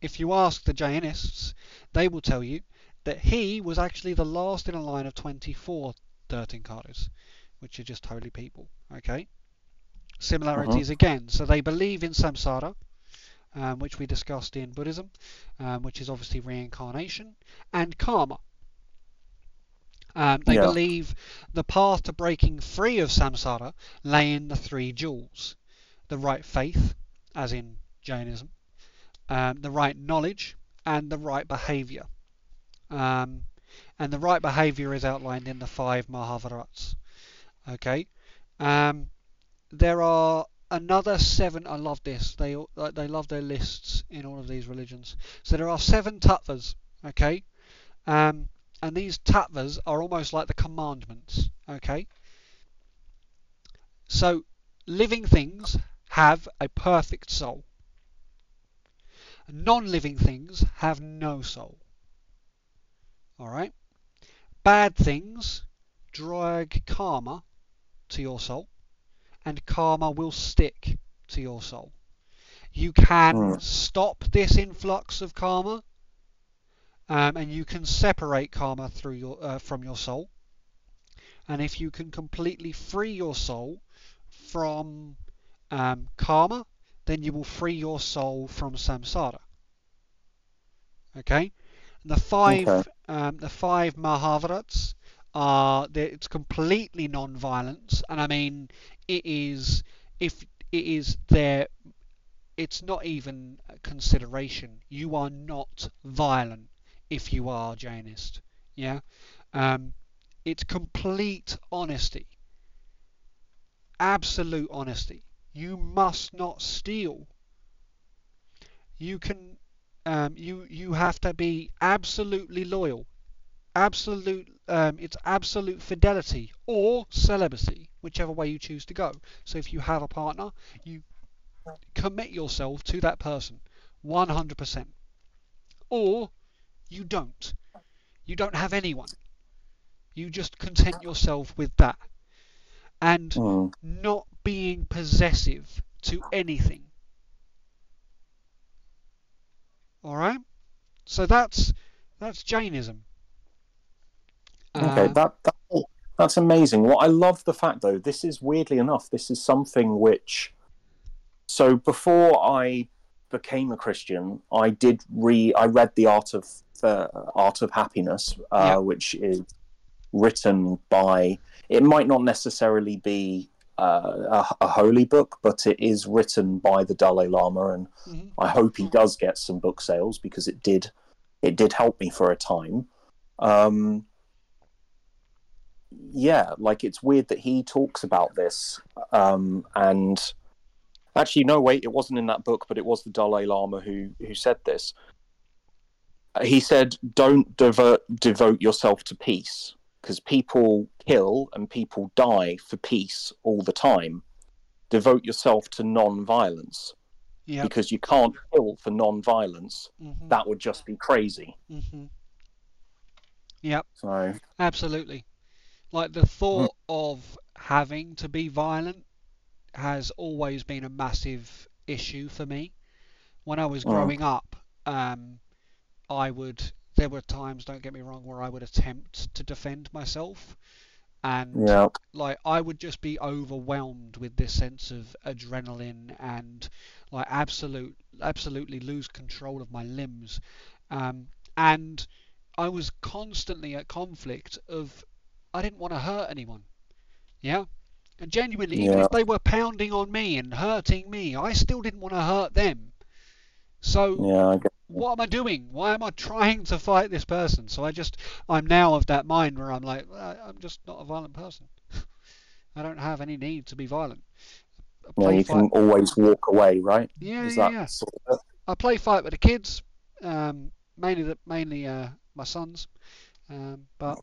if you ask the Jainists, they will tell you that he was actually the last in a line of 24 Tirthankaras, which are just holy people. Okay? Similarities uh-huh. again. So they believe in samsara, um, which we discussed in Buddhism, um, which is obviously reincarnation, and karma. Um, they yeah. believe the path to breaking free of samsara lay in the three jewels the right faith, as in Jainism, um, the right knowledge, and the right behavior. Um, and the right behavior is outlined in the five Mahavarats. Okay. Um, there are another seven. I love this. They they love their lists in all of these religions. So there are seven tattvas. Okay. Um, and these tattvas are almost like the commandments. Okay. So living things have a perfect soul. Non-living things have no soul. Alright? Bad things drag karma to your soul, and karma will stick to your soul. You can mm. stop this influx of karma, um, and you can separate karma through your uh, from your soul. And if you can completely free your soul from um, karma, then you will free your soul from samsara. Okay, and the five okay. um, the five Mahavarats are it's completely non-violence, and I mean it is if it is there. It's not even a consideration. You are not violent if you are Jainist. Yeah, um, it's complete honesty, absolute honesty. You must not steal. You can, um, you you have to be absolutely loyal, absolute. Um, it's absolute fidelity or celibacy, whichever way you choose to go. So if you have a partner, you commit yourself to that person, 100%. Or you don't. You don't have anyone. You just content yourself with that. And mm. not being possessive to anything. Alright? So that's that's Jainism.
Okay, uh, that, that that's amazing. What I love the fact though, this is weirdly enough, this is something which so before I became a Christian, I did re I read the Art of uh, Art of Happiness, uh, yeah. which is written by. It might not necessarily be uh, a, a, holy book, but it is written by the Dalai Lama, and mm-hmm. I hope he does get some book sales because it did it did help me for a time. Um, yeah, like it's weird that he talks about this, um, and actually, no, wait, it wasn't in that book, but it was the Dalai Lama who who said this. He said, "Don't divert, devote yourself to peace." because people kill and people die for peace all the time. Devote yourself to non-violence yep. because you can't kill for non-violence. Mm-hmm. That would just be crazy.
Mm-hmm. Yep.
So
absolutely, like the thought of having to be violent has always been a massive issue for me. When I was mm. growing mm. up, um, I would there were times, don't get me wrong, where I would attempt to defend myself, and yeah. like I would just be overwhelmed with this sense of adrenaline and like absolute, absolutely lose control of my limbs, um, and I was constantly at conflict of I didn't want to hurt anyone, yeah. And genuinely, yeah. even if they were pounding on me and hurting me, I still didn't want to hurt them. So
yeah,
what am I doing? Why am I trying to fight this person? So I just, I'm now of that mind where I'm like, I'm just not a violent person. *laughs* I don't have any need to be violent.
Yeah, you can always walk away, right?
Yeah, Is yeah, yeah. Sort of I play fight with the kids, um, mainly the, mainly uh, my sons, um, but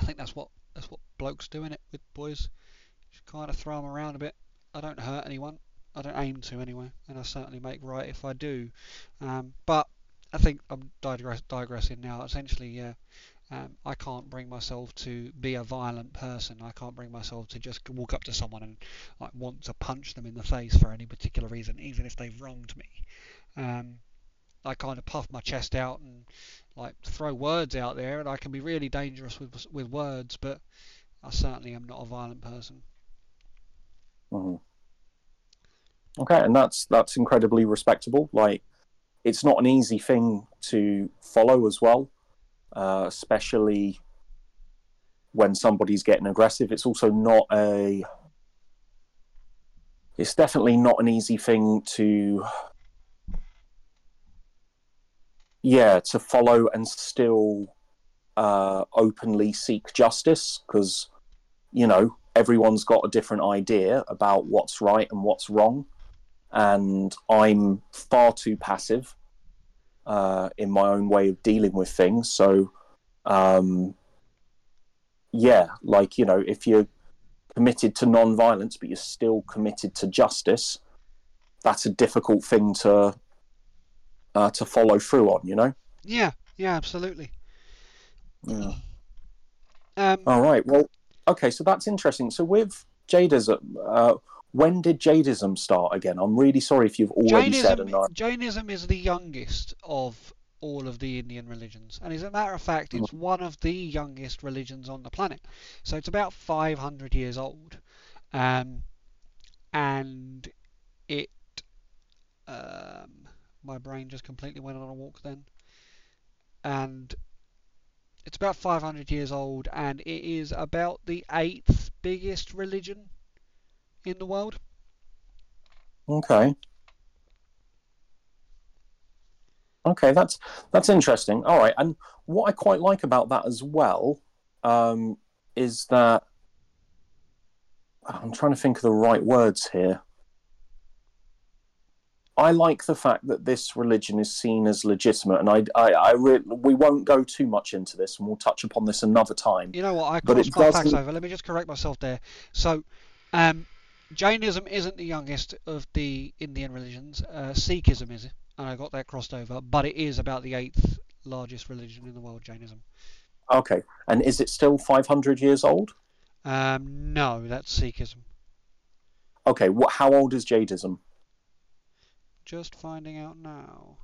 I think that's what that's what blokes do in it with boys. Just kind of throw them around a bit. I don't hurt anyone. I don't aim to anyway, and I certainly make right if I do. Um, but I think I'm digress- digressing now. Essentially, yeah, Um, I can't bring myself to be a violent person. I can't bring myself to just walk up to someone and like want to punch them in the face for any particular reason, even if they've wronged me. Um, I kind of puff my chest out and like throw words out there, and I can be really dangerous with with words, but I certainly am not a violent person.
Mhm. Okay, and that's that's incredibly respectable. Like, it's not an easy thing to follow as well, uh, especially when somebody's getting aggressive. It's also not a. It's definitely not an easy thing to. Yeah, to follow and still uh, openly seek justice because, you know, everyone's got a different idea about what's right and what's wrong. And i'm far too passive uh, in my own way of dealing with things. So um, yeah like you know if you're committed to non-violence but you're still committed to justice that's a difficult thing to uh, to follow through on you know
Yeah, yeah, absolutely.
yeah.
Um,
All right. Well, okay. So that's interesting. So with Jadism, uh, when did Jadism start again? I'm really sorry if you've already said
Jainism,
and I.
Jainism is the youngest of all of the Indian religions, and as a matter of fact, it's one of the youngest religions on the planet. So it's about 500 years old, um, and it. Um, my brain just completely went on a walk then, and it's about 500 years old, and it is about the eighth biggest religion in the world.
Okay. Okay, that's that's interesting. All right, and what I quite like about that as well um, is that I'm trying to think of the right words here. I like the fact that this religion is seen as legitimate, and I, I, I re- we won't go too much into this, and we'll touch upon this another time.
You know what? I crossed my facts over. Let me just correct myself there. So, um, Jainism isn't the youngest of the Indian religions. Uh, Sikhism is, and I got that crossed over. But it is about the eighth largest religion in the world. Jainism.
Okay, and is it still 500 years old?
Um, no, that's Sikhism.
Okay, what? How old is Jadism?
Just finding out now.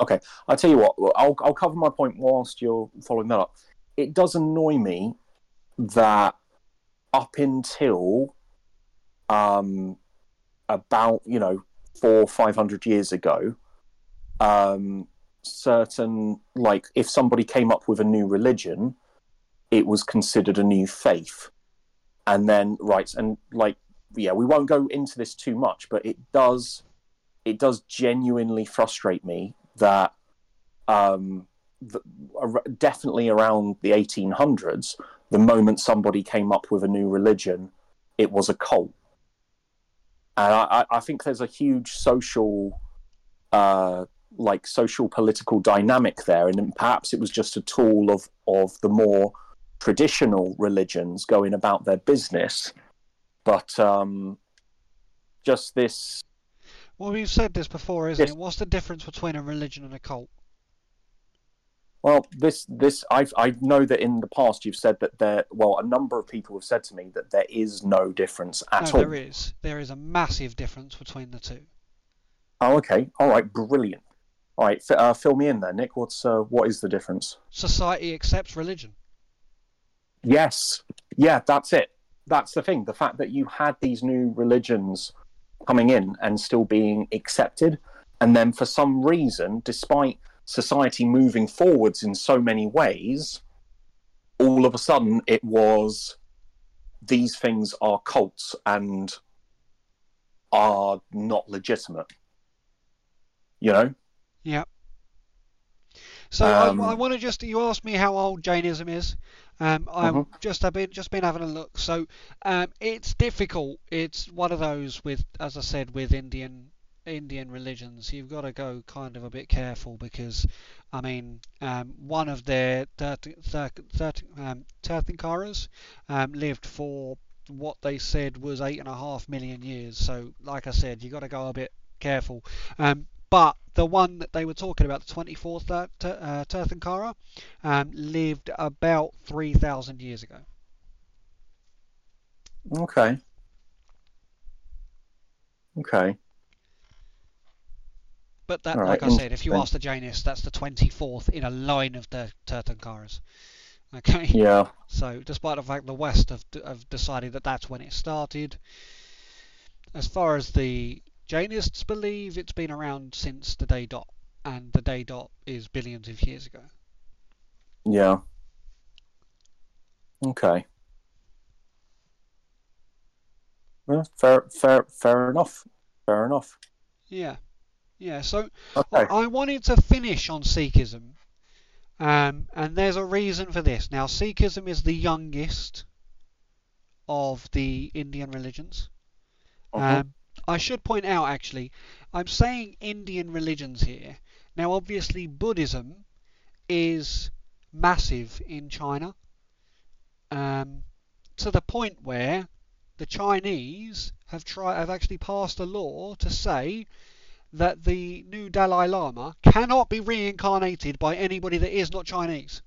Okay, I'll tell you what, I'll I'll cover my point whilst you're following that up. It does annoy me that up until um about you know four five hundred years ago, um certain like if somebody came up with a new religion, it was considered a new faith, and then right and like yeah we won't go into this too much, but it does it does genuinely frustrate me that um, the, ar- definitely around the 1800s, the moment somebody came up with a new religion, it was a cult. And I, I I think there's a huge social, uh, like social political dynamic there, and perhaps it was just a tool of of the more traditional religions going about their business, but um, just this
Well, we've said this before, isn't
Yes.
it? What's the difference between a religion and a cult?
Well, this this I I know that in the past you've said that there. Well, a number of people have said to me that there is no difference at
no,
all.
there is. There is a massive difference between the two.
Oh, okay. All right. Brilliant. All right. f- Uh, fill me in there, Nick. What's uh, what is the difference?
Society accepts religion.
Yes. Yeah, that's it. That's the thing. The fact that you had these new religions coming in and still being accepted, and then for some reason, despite society moving forwards in so many ways, all of a sudden it was these things are cults and are not legitimate. You know?
Yeah. So I,
Um,
I want to just you asked me how old Jainism is. Um, I've
Mhm.
just I've been just been having a look. So um, it's difficult. It's one of those with, as I said, with Indian Indian religions. You've got to go kind of a bit careful because, I mean, um, one of their um, Tirthankaras um, lived for what they said was eight and a half million years. So, like I said, you've got to go a bit careful. Um, but the one that they were talking about, the 24th Tir- uh, Tirthankara, um, lived about 3,000 years ago.
Okay. Okay.
But that,
All
like I said, if you ask the Jainists, that's the 24th in a line of the Tirthankaras. *laughs* Okay.
Yeah.
So, despite the fact the West have, have decided that that's when it started, as far as the Jainists believe, it's been around since the day dot, and the day dot is billions of years ago.
Yeah. Okay. Well, fair, fair, fair enough. Fair enough.
Yeah, yeah. So
Okay.
I wanted to finish on Sikhism, um, and there's a reason for this. Now, Sikhism is the youngest of the Indian religions.
Uh-huh.
Um, I should point out, actually, I'm saying Indian religions here. Now, obviously, Buddhism is massive in China, um, to the point where the Chinese have tried have actually passed a law to say that the new Dalai Lama cannot be reincarnated by anybody that is not Chinese.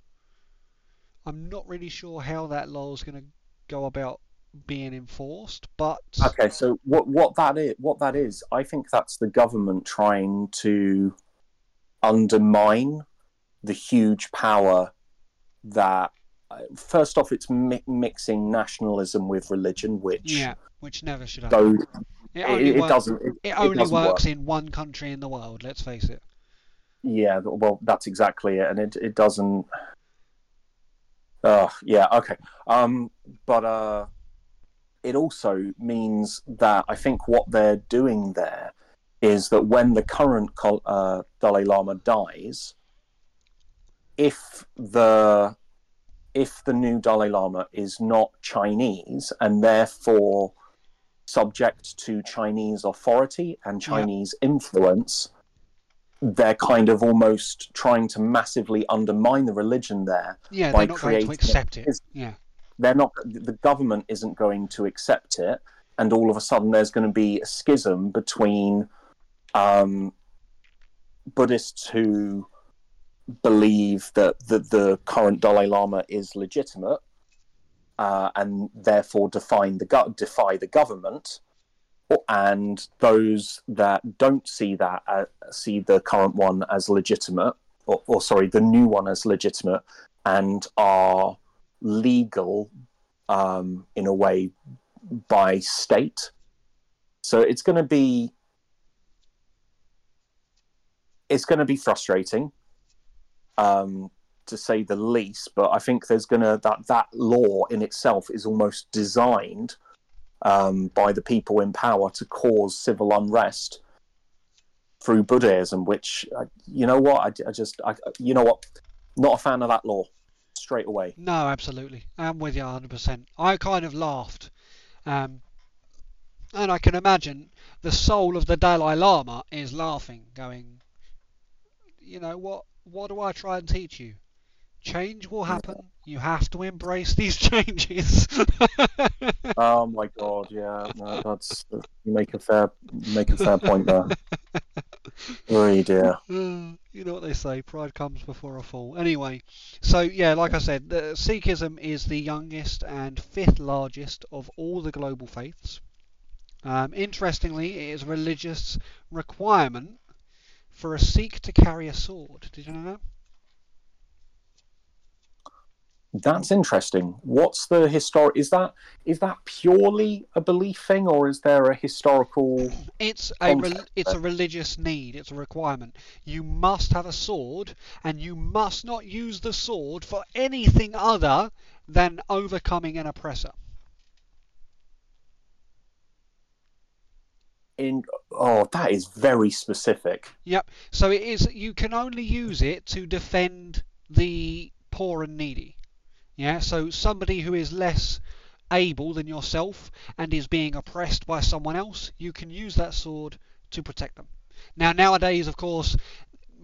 I'm not really sure how that law is going to go about being enforced, but
Okay, so what what that is what that is, I think that's the government trying to undermine the huge power that. uh, First off, it's mi- mixing nationalism with religion, which
yeah, which never should happen.
goes.
It
It,
only,
it doesn't. It,
it only
doesn't
works
work.
in one country in the world. Let's face it.
Yeah, well, that's exactly it, and it it doesn't. Uh, yeah, okay. Um, but uh, it also means that I think what they're doing there is that when the current Col- uh, Dalai Lama dies, if the if the new Dalai Lama is not Chinese and therefore subject to Chinese authority and
Yeah.
Chinese influence, they're kind of almost trying to massively undermine the religion there.
Yeah,
By
they're not going to
creating
accept it. Yeah,
They're not the government isn't going to accept it, and all of a sudden there's going to be a schism between um, Buddhists who believe that the, the current Dalai Lama is legitimate uh, and therefore define the go- defy the government, and those that don't see that uh, see the current one as legitimate, or, or sorry, the new one as legitimate, and are legal um, in a way by state. So it's going to be it's going to be frustrating, um, to say the least. But I think there's going to that that law in itself is almost designed um, by the people in power to cause civil unrest through Buddhism. Which uh, you know what I, I just I, you know what not a fan of that law straight away.
no, absolutely. I'm with you 100%. I kind of laughed. Um, and I can imagine the soul of the Dalai Lama is laughing, going, you know, what, what do I try and teach you? Change will happen. You have to embrace these *laughs* changes.
Oh my god, yeah, no, that's you make a fair make a fair point there. *laughs* Oh dear.
You know what they say, pride comes before a fall. Anyway, so yeah, like I said, the Sikhism is the youngest and fifth largest of all the global faiths. Um, interestingly, it is a religious requirement for a Sikh to carry a sword. Did you know that?
That's interesting. What's the historic? Is that is that purely a belief thing, or is there a historical?
It's a
Context,
it's a religious need. It's a requirement. You must have a sword, and you must not use the sword for anything other than overcoming an oppressor.
In oh, that is very specific.
Yep. So it is. You can only use it to defend the poor and needy. Yeah. So somebody who is less able than yourself and is being oppressed by someone else, you can use that sword to protect them. Now nowadays, of course,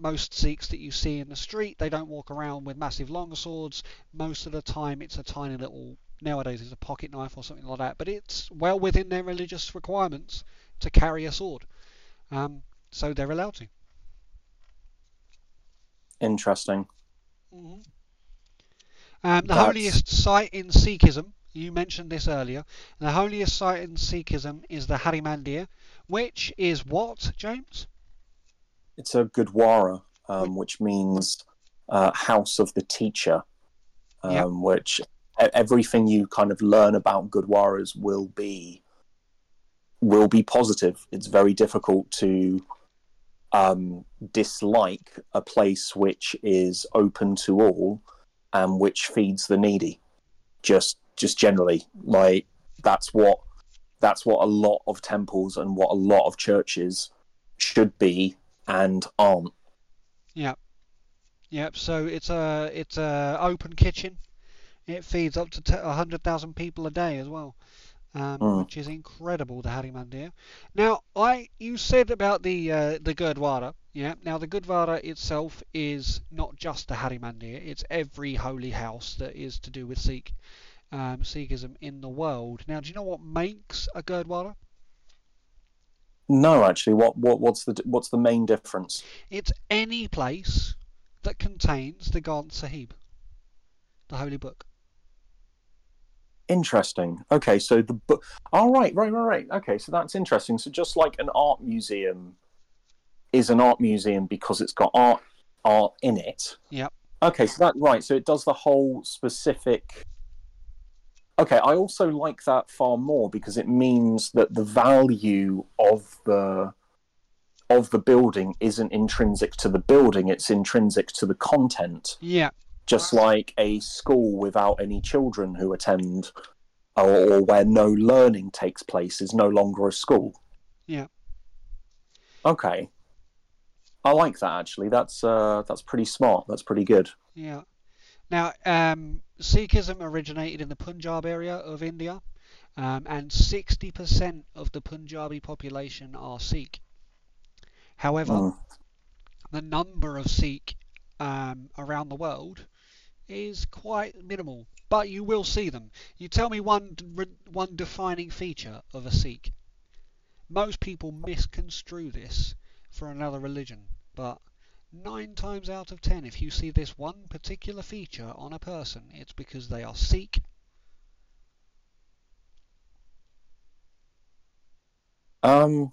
most Sikhs that you see in the street, they don't walk around with massive long swords. Most of the time, it's a tiny little. Nowadays, it's a pocket knife or something like that. But it's well within their religious requirements to carry a sword. Um, so they're allowed to.
Interesting.
Mhm. Um, the
That's-
holiest site in Sikhism, you mentioned this earlier, the holiest site in Sikhism is the Hari Mandir, which is what, James?
It's a Gurdwara, um, which means uh, house of the teacher, um,
Yep.
which everything you kind of learn about Gurdwaras will be will be positive. It's very difficult to um, dislike a place which is open to all and which feeds the needy. Just just generally, like that's what that's what a lot of temples and what a lot of churches should be and aren't. Yeah.
Yep. So it's a it's a open kitchen. It feeds up to a hundred thousand people a day as well, um,
Mm.
which is incredible. The Hari Mandir. Now, I you said about the uh, the Gurdwara. Yeah. Now the Gurdwara itself is not just the Hari Mandir. It's every holy house that is to do with Sikh um, Sikhism in the world. Now, do you know what makes a Gurdwara?
No, actually, what, what what's the what's the main difference?
It's any place that contains the Granth Sahib, the holy book.
Interesting. Okay, so the book. All right, right, right, right. Okay, so that's interesting. So just like an art museum is an art museum because it's got art art in it.
Yep.
Okay, so that right. So it does the whole specific. Okay, I also like that far more because it means that the value of the of the building isn't intrinsic to the building; it's intrinsic to the content.
Yeah.
just like a school without any children who attend or, or where no learning takes place is no longer a school
Yeah.
okay i like that actually that's uh that's pretty smart that's pretty good
Yeah. Now, um, Sikhism originated in the Punjab area of India, um, and 60% of the Punjabi population are Sikh. However,
Mm.
the number of Sikh um, around the world is quite minimal, but you will see them. You tell me one one defining feature of a Sikh. Most people misconstrue this for another religion, but nine times out of ten, if you see this one particular feature on a person, it's because they are Sikh.
um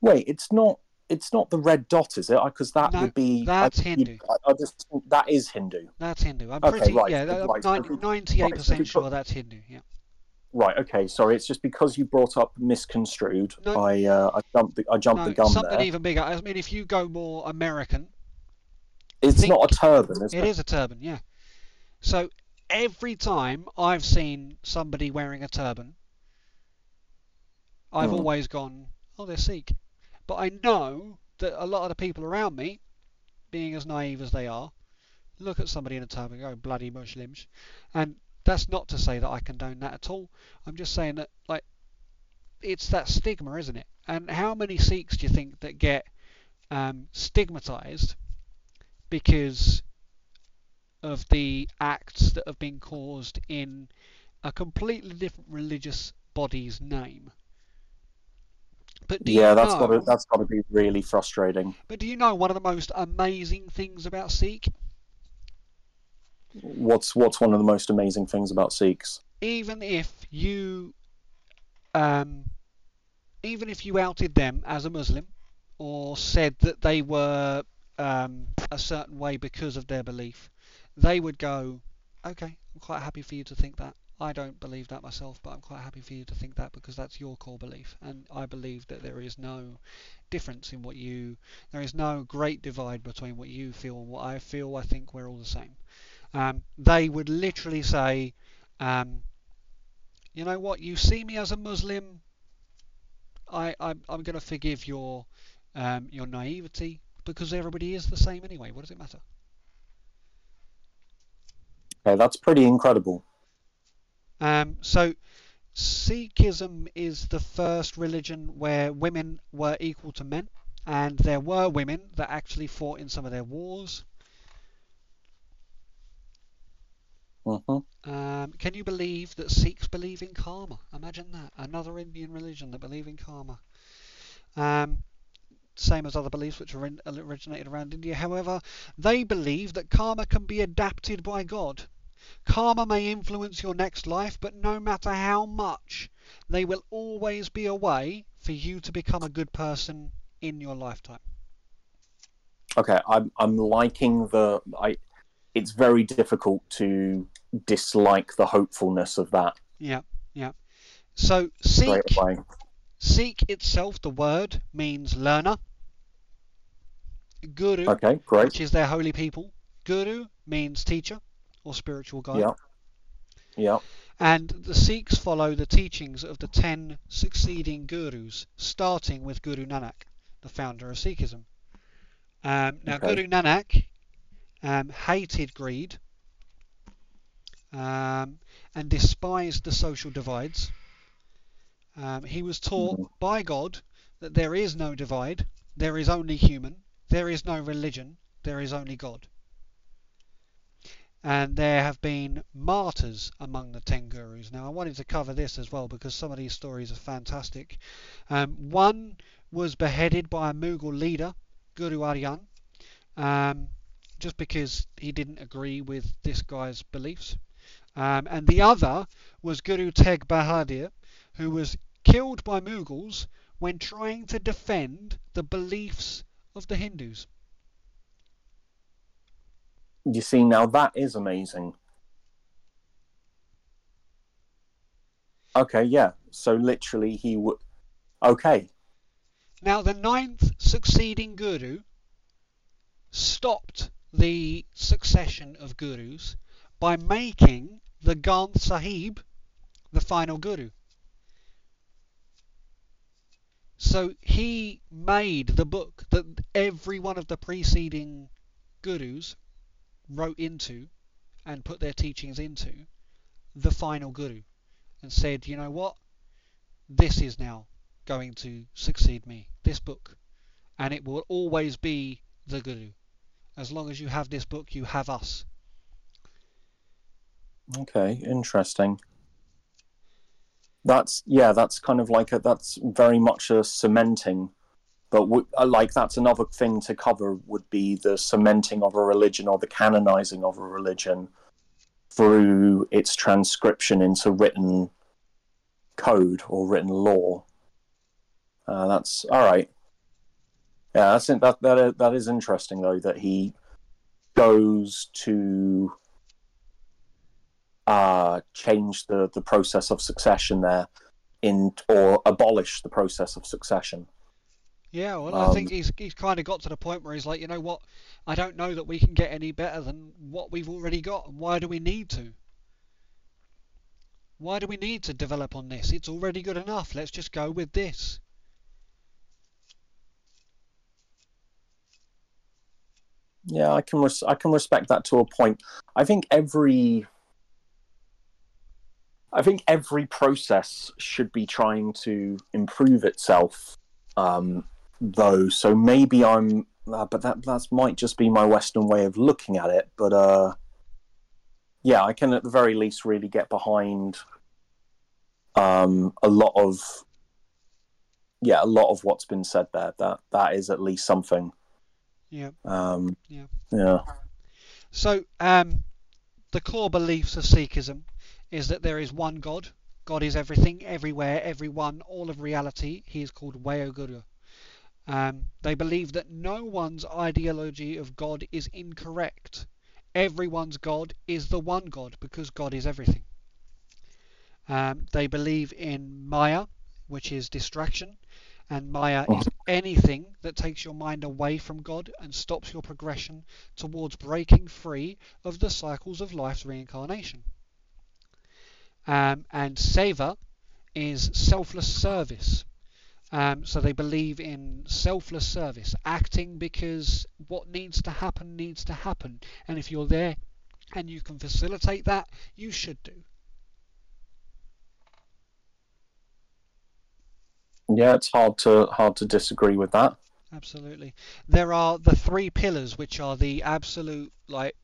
wait it's not it's not the red dot is it because that
No,
would be
that's
I,
Hindu.
I, I just that is hindu
That's Hindu. I'm
Okay,
pretty
right,
yeah,
right, so
nine-
if we-
98%
right, so if we
sure that's Hindu. Yeah.
Right okay sorry it's just because you brought up misconstrued
No.
i uh i jumped the, i jumped
No,
the gun
something
there
even bigger. I mean, if you go more American,
it's not a turban is
It is a turban, yeah. So every time I've seen somebody wearing a turban, I've
Hmm.
always gone, oh, they're Sikh. But I know that a lot of the people around me, being as naive as they are, look at somebody in a turban and go, bloody Muslims. And that's not to say that I condone that at all. I'm just saying that, like, it's that stigma, isn't it? And how many Sikhs do you think that get um, stigmatized because of the acts that have been caused in a completely different religious body's name. But do
yeah that's
know,
got to that's got to be really frustrating
But do you know one of the most amazing things about Sikh?
What's what's one of the most amazing things about Sikhs?
Even if you, um, even if you outed them as a Muslim, or said that they were um, a certain way because of their belief, they would go, "Okay, I'm quite happy for you to think that. I don't believe that myself, but I'm quite happy for you to think that because that's your core belief, and I believe that there is no difference in what you, there is no great divide between what you feel and what I feel. I think we're all the same." Um, they would literally say, um, "You know what? You see me as a Muslim. I, I'm, I'm going to forgive your um, your naivety because everybody is the same anyway. What does it matter?"
Okay, that's pretty incredible.
Um, so, Sikhism is the first religion where women were equal to men, and there were women that actually fought in some of their wars.
Hmm
Um, can you believe that Sikhs believe in karma? Imagine that. Another Indian religion that believe in karma. Um, same as other beliefs which orin- originated around India. However, they believe that karma can be adapted by God. Karma may influence your next life, but no matter how much, they will always be a way for you to become a good person in your lifetime.
Okay, I'm I'm liking the I. It's very difficult to dislike the hopefulness of that
Yeah, yeah. So
Sikh
Sikh itself, the word means learner. Guru,
Okay, great.
which is their holy people. Guru means teacher or spiritual guide.
Yeah. Yeah.
And the Sikhs follow the teachings of the ten succeeding gurus, starting with Guru Nanak, the founder of Sikhism. Um, now,
Okay.
Guru Nanak um, hated greed um, and despised the social divides. Um, he was taught
Mhm.
by God that there is no divide, there is only human, there is no religion, there is only God. And there have been martyrs among the ten gurus. Now, I wanted to cover this as well because some of these stories are fantastic. Um, one was beheaded by a Mughal leader, Guru Arjan, um, just because he didn't agree with this guy's beliefs. Um, and the other was Guru Tegh Bahadur, who was killed by Mughals when trying to defend the beliefs of the Hindus.
You see, now that is amazing. Okay, yeah. So literally, he would. Okay,
Now, the ninth succeeding guru stopped the succession of gurus by making the Granth Sahib the final guru. So he made the book that every one of the preceding gurus wrote into and put their teachings into the final guru and said, you know what? This is now going to succeed me, this book. And it will always be the guru. As long as you have this book, you have us.
okay, interesting. That's yeah. That's kind of like a. That's very much a cementing, but w- uh, like that's another thing to cover would be the cementing of a religion or the canonizing of a religion through its transcription into written code or written law. Uh, that's all right. Yeah, that's that that is, that is interesting though that he goes to uh, change the the process of succession there in or abolish the process of succession.
Yeah, well, I think
Um,
he's he's kind of got to the point where he's like, you know what? I don't know that we can get any better than what we've already got. and Why do we need to? Why do we need to develop on this? It's already good enough. Let's just go with this.
Yeah, I can res- I can respect that to a point. I think every I think every process should be trying to improve itself, um, though. So maybe I'm, uh, but that that might just be my Western way of looking at it. But uh, yeah, I can at the very least really get behind um, a lot of yeah, a lot of what's been said there. That that is at least something.
Yeah.
Um,
Yeah.
Yeah.
So, um, the core beliefs of Sikhism is that there is one God. God is everything, everywhere, everyone, all of reality. He is called Waheguru. Um, they believe that no one's ideology of God is incorrect. Everyone's God is the one God because God is everything. Um, they believe in Maya, which is distraction, and Maya is anything that takes your mind away from God and stops your progression towards breaking free of the cycles of life's reincarnation. Um, and Seva is selfless service. Um, so they believe in selfless service, acting because what needs to happen needs to happen. And if you're there and you can facilitate that, you should do.
Yeah, it's hard to hard to disagree with that.
Absolutely. There are the three pillars, which are the absolute like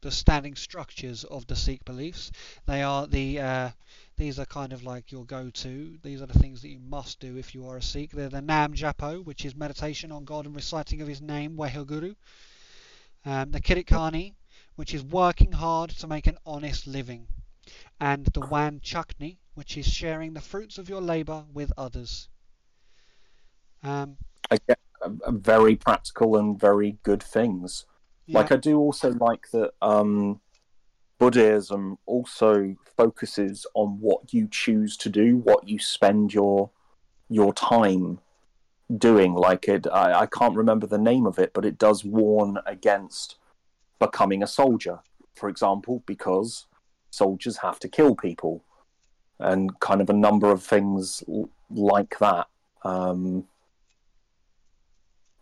the standing structures of the Sikh beliefs. They are the uh, these are kind of like your go-to. These are the things that you must do if you are a Sikh. They're the Nam Japo, which is meditation on God and reciting of His name, Waheguru. Um, the Kirikani, which is working hard to make an honest living, and the Wan Chakni, which is sharing the fruits of your labour with others. Um,
Again, very practical and very good things.
yeah,
Like I do also like that um, Buddhism also focuses on what you choose to do, what you spend your your time doing. Like it, I, I can't remember the name of it, but it does warn against becoming a soldier, for example, because soldiers have to kill people, and kind of a number of things l- like that. Um,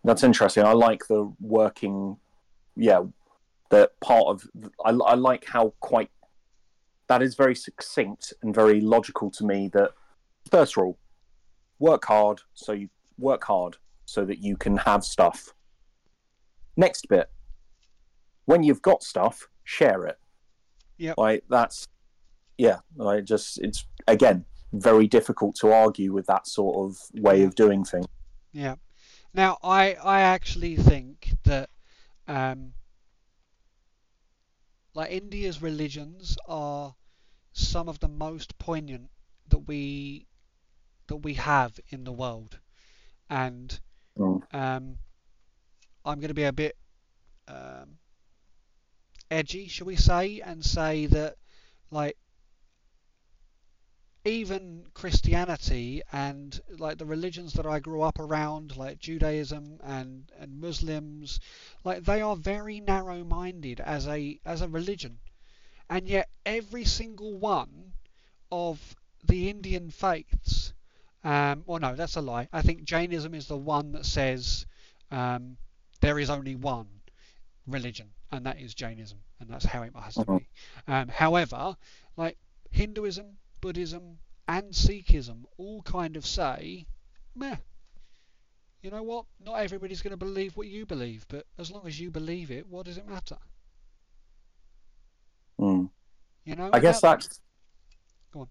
that's interesting. I like the working, yeah, the part of. I, I like how quite that is very succinct and very logical to me. That first rule, work hard so you work hard so that you can have stuff. Next bit, when you've got stuff, share it.
Yeah,
Like that's yeah. I just it's again very difficult to argue with that sort of way of doing things.
Yeah. Now, I I actually think that um, like India's religions are some of the most poignant that we that we have in the world, and
Mm.
um, I'm going to be a bit um, edgy, shall we say, and say that like even Christianity and like the religions that I grew up around, like Judaism and, and Muslims, like they are very narrow-minded as a as a religion, and yet every single one of the Indian faiths, um, well, no, that's a lie. I think Jainism is the one that says um, there is only one religion, and that is Jainism, and that's how it has to
Mhm.
be. Um, however, like Hinduism, Buddhism, and Sikhism all kind of say, meh. You know what? Not everybody's going to believe what you believe, but as long as you believe it, what does it matter?
Mm.
You know?
I guess
that-
that.
Go on.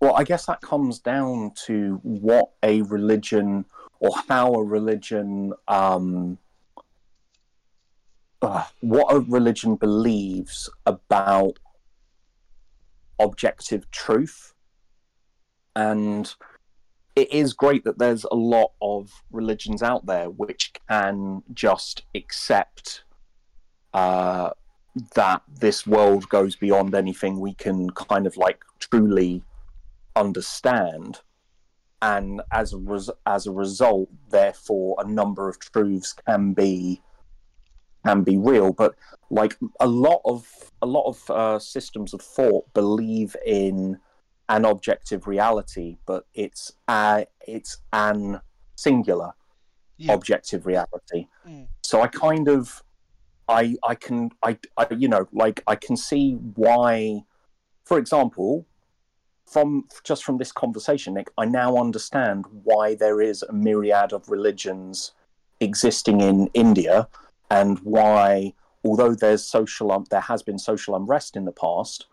Well, I guess that comes down to what a religion or how a religion, um, uh, what a religion believes about objective truth. And it is great that there's a lot of religions out there which can just accept uh, that this world goes beyond anything we can kind of like truly understand and as a res- as a result therefore a number of truths can be can be real but like a lot of a lot of uh, systems of thought believe in an objective reality but it's a, it's an singular
Yeah.
objective reality
Mm.
so i kind of i i can I, I you know like i can see why for example from just from this conversation nick i now understand why there is a myriad of religions existing in india and why although there's social um, there has been social unrest in the past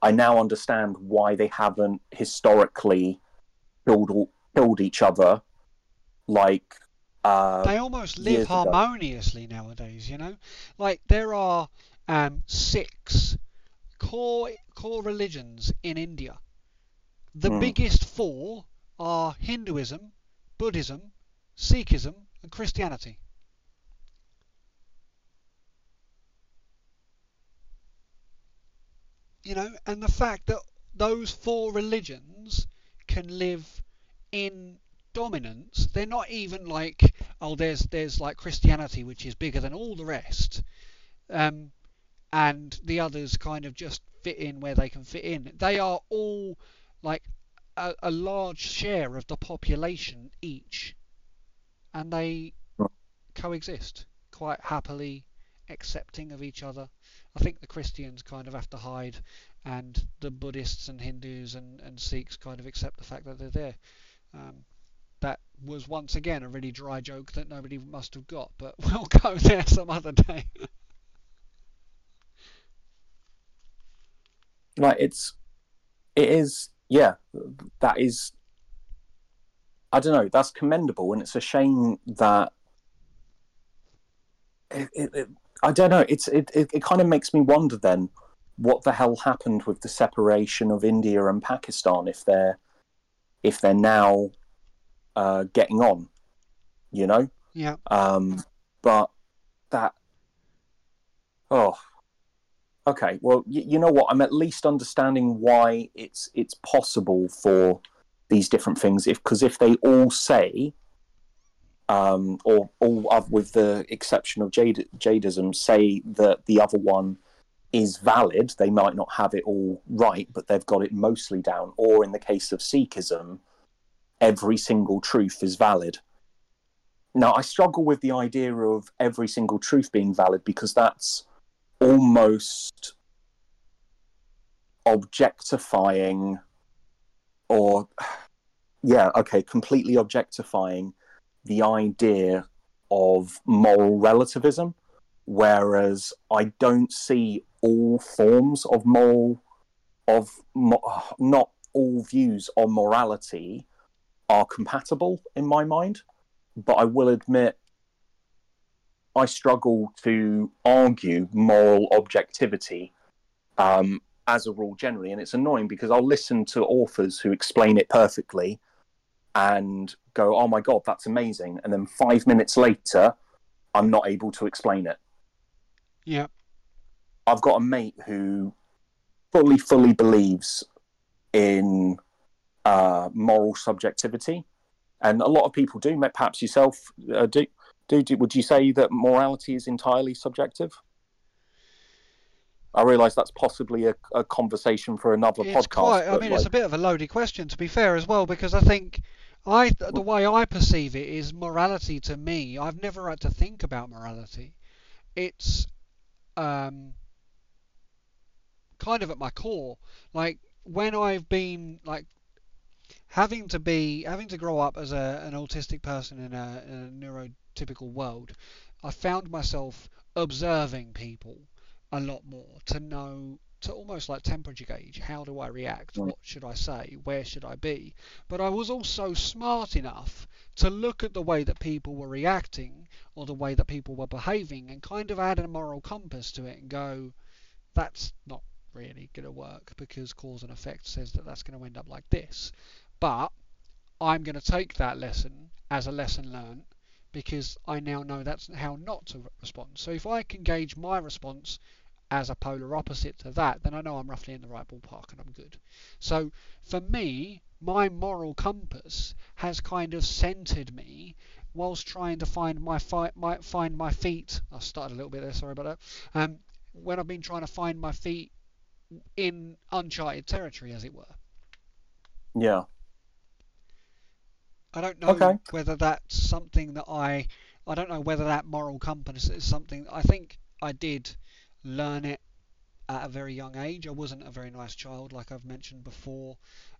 i now understand why they haven't historically killed killed each other like uh,
they almost live
years ago.
harmoniously nowadays, you know? Like there are um, six core core religions in India. The
Hmm.
biggest four are Hinduism, Buddhism, Sikhism, and Christianity. You know, and the fact that those four religions can live in dominance, they're not even like, oh, there's there's like Christianity, which is bigger than all the rest, um, and the others kind of just fit in where they can fit in. They are all like a, a large share of the population each, and they coexist quite happily, accepting of each other. I think the Christians kind of have to hide, and the Buddhists and Hindus and, and Sikhs kind of accept the fact that they're there. Um, that was once again a really dry joke that nobody must have got, but *laughs* we'll go there some other day.
like it's, it is, yeah, that is. I don't know. That's commendable, and it's a shame that it, it, i don't know it's it, it, it kind of makes me wonder then what the hell happened with the separation of india and pakistan if they're if they're now uh, getting on you know
Yeah.
um but that oh okay well y- you know what i'm at least understanding why it's it's possible for these different things if because if they all say um or all of, with the exception of jade jadism say that the other one is valid. They might not have it all right but they've got it mostly down. Or in the case of sikhism every single truth is valid. Now, I struggle with the idea of every single truth being valid because that's almost objectifying or, *sighs* yeah, okay, completely objectifying the idea of moral relativism. Whereas I don't see all forms of moral, of mo- not all views on morality are compatible in my mind but I will admit I struggle to argue moral objectivity um, as a rule generally, and it's annoying because I'll listen to authors who explain it perfectly and go, "Oh my god, that's amazing," and then five minutes later, I'm not able to explain it.
Yeah.
I've got a mate who fully, fully believes in uh, moral subjectivity, and a lot of people do. Perhaps yourself uh, do, do. Do would you say that morality is entirely subjective? I realise that's possibly a, a conversation for another
It's
podcast.
quite. I mean, it's a bit of a loaded question to be fair as well, because I think I the way I perceive it is morality to me. I've never had to think about morality. It's um kind of at my core. Like when I've been like having to be having to grow up as a an autistic person in a, in a neurotypical world, I found myself observing people a lot more to know to almost like temperature gauge how do I react? What should I say? Where should I be? But I was also smart enough to look at the way that people were reacting or the way that people were behaving and kind of add a moral compass to it and go that's not really going to work because cause and effect says that that's going to end up like this. But I'm going to take that lesson as a lesson learned because I now know that's how not to respond. So if I can gauge my response as a polar opposite to that, then I know I'm roughly in the right ballpark and I'm good. So for me, my moral compass has kind of centered me whilst trying to find my, fi- my find my feet. I started a little bit there, sorry about that. Um, when I've been trying to find my feet in uncharted territory, as it were.
yeah,
I don't know
Okay.
whether that's something that I I don't know whether that moral compass is something I think I did learn it at a very young age. I wasn't a very nice child, like I've mentioned before.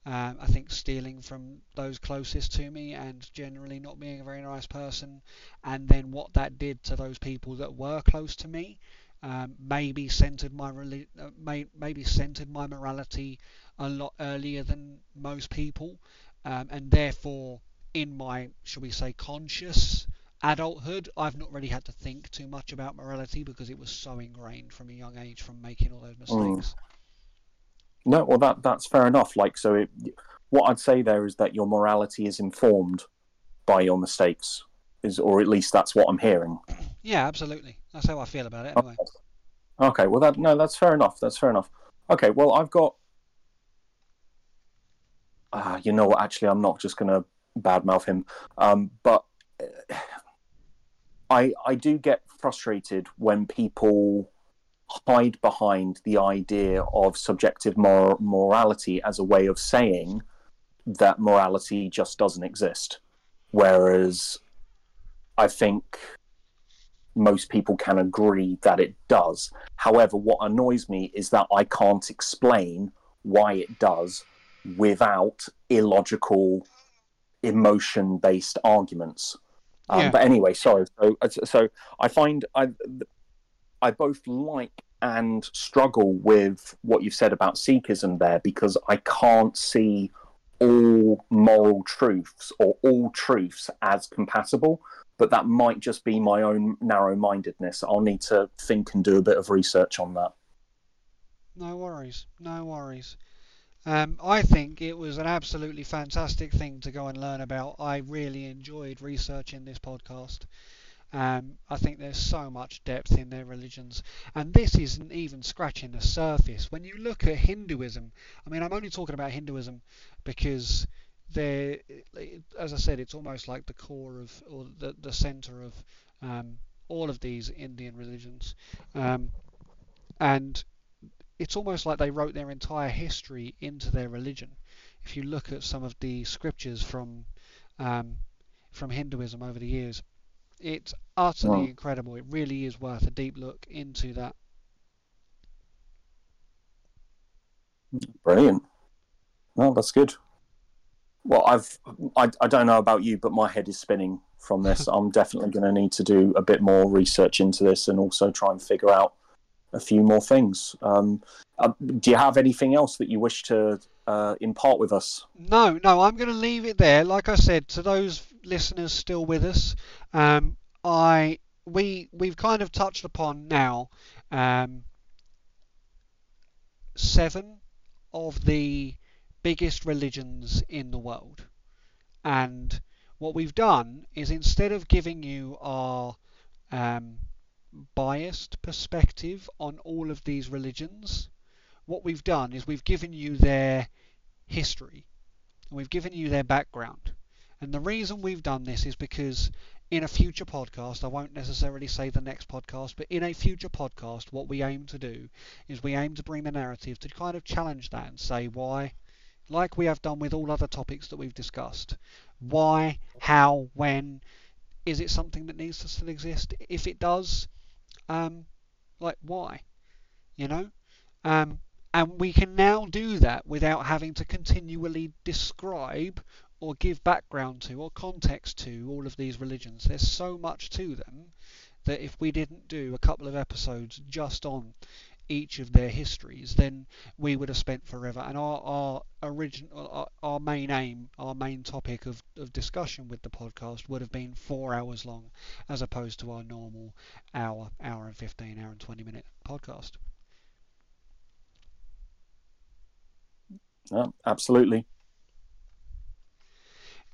Um, I think stealing from those closest to me and generally not being a very nice person, and then what that did to those people that were close to me, um, maybe centered my uh, may- maybe centered my morality a lot earlier than most people, um, and therefore in my, shall we say, conscious adulthood, I've not really had to think too much about morality because it was so ingrained from a young age from making all those mistakes.
no, well that that's fair enough. Like, so it, what I'd say there is that your morality is informed by your mistakes, is or at least that's what I'm hearing. *clears throat*
Yeah, absolutely. That's how I feel about it anyway.
Okay, well that no, that's fair enough. That's fair enough. Okay, well I've got. Uh, you know what? Actually, I'm not just gonna badmouth him, um, but uh, I I do get frustrated when people hide behind the idea of subjective mor- morality as a way of saying that morality just doesn't exist, whereas I think most people can agree that it does. However, what annoys me is that I can't explain why it does without illogical, emotion based arguments. Um,
Yeah.
But anyway, sorry. So, so I find I, I both like and struggle with what you've said about Sikhism there because I can't see all moral truths or all truths as compatible. But that might just be my own narrow mindedness. I'll need to think and do a bit of research on that.
No worries, no worries. Um, I think it was an absolutely fantastic thing to go and learn about. I really enjoyed researching this podcast. Um, I think there's so much depth in their religions, and this isn't even scratching the surface. When you look at Hinduism, I mean, I'm only talking about Hinduism because they're, as I said, it's almost like the core of, or the, the center of um, all of these Indian religions. Um, and it's almost like they wrote their entire history into their religion. If you look at some of the scriptures from um, from Hinduism over the years, it's utterly incredible. It really is worth a deep look into that.
Brilliant. No, that's good. Well, I've I, I don't know about you, but my head is spinning from this. *laughs* I'm definitely going to need to do a bit more research into this and also try and figure out a few more things. Um, uh, do you have anything else that you wish to uh, impart with us?
No, no, I'm going to leave it there. Like I said, to those listeners still with us, um, I we we've kind of touched upon now um, seven of the biggest religions in the world, and what we've done is instead of giving you our um, biased perspective on all of these religions, what we've done is we've given you their history and we've given you their background. And the reason we've done this is because in a future podcast, I won't necessarily say the next podcast, but in a future podcast, what we aim to do is we aim to bring the narrative to kind of challenge that and say why, like we have done with all other topics that we've discussed, why, how, when, is it something that needs to still exist? If it does, um, like why, you know, um, and we can now do that without having to continually describe or give background to or context to all of these religions. There's so much to them that if we didn't do a couple of episodes just on each of their histories, then we would have spent forever. And our our original, our, our main aim, our main topic of, of discussion with the podcast would have been four hours long, as opposed to our normal hour, hour and fifteen, hour and twenty minute podcast.
Absolutely.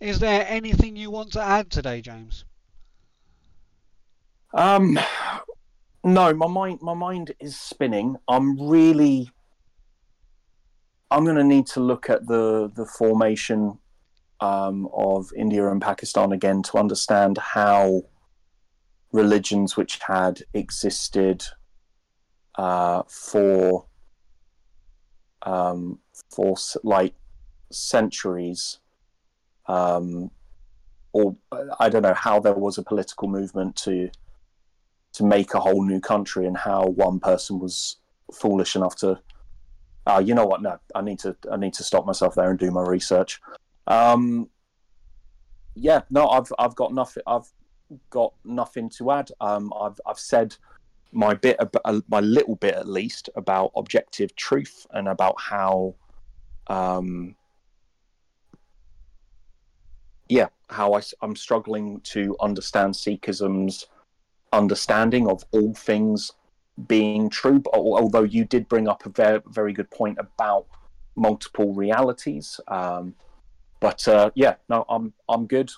Is there anything you want to add today, James?
Um, no, my mind my mind is spinning. I'm really I'm going to need to look at the the formation um, of India and Pakistan again to understand how religions which had existed uh, for um, for like centuries, um, or I don't know how there was a political movement to to make a whole new country and how one person was foolish enough to uh, you know what? No i need to i need to stop myself there and do my research. Um, yeah no i've i've got nothing i've got nothing to add. Um, i've i've said my bit my little bit at least about objective truth and about how um, yeah how I, i'm struggling to understand sikhism's understanding of all things being true. But although you did bring up a very, very good point about multiple realities, um, but uh, yeah, no, I'm I'm good.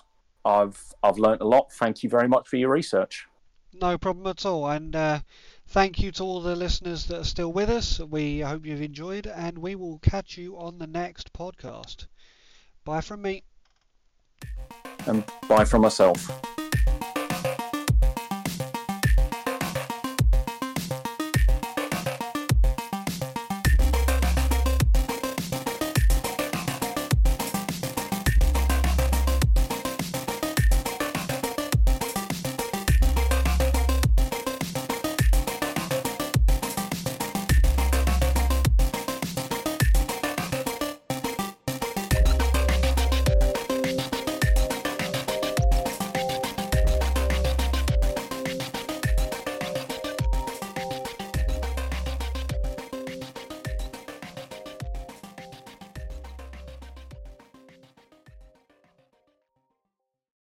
I've I've learned a lot. Thank you very much for your research.
No problem at all, and uh, thank you to all the listeners that are still with us. We hope you've enjoyed, and we will catch you on the next podcast. Bye from me.
And bye from myself.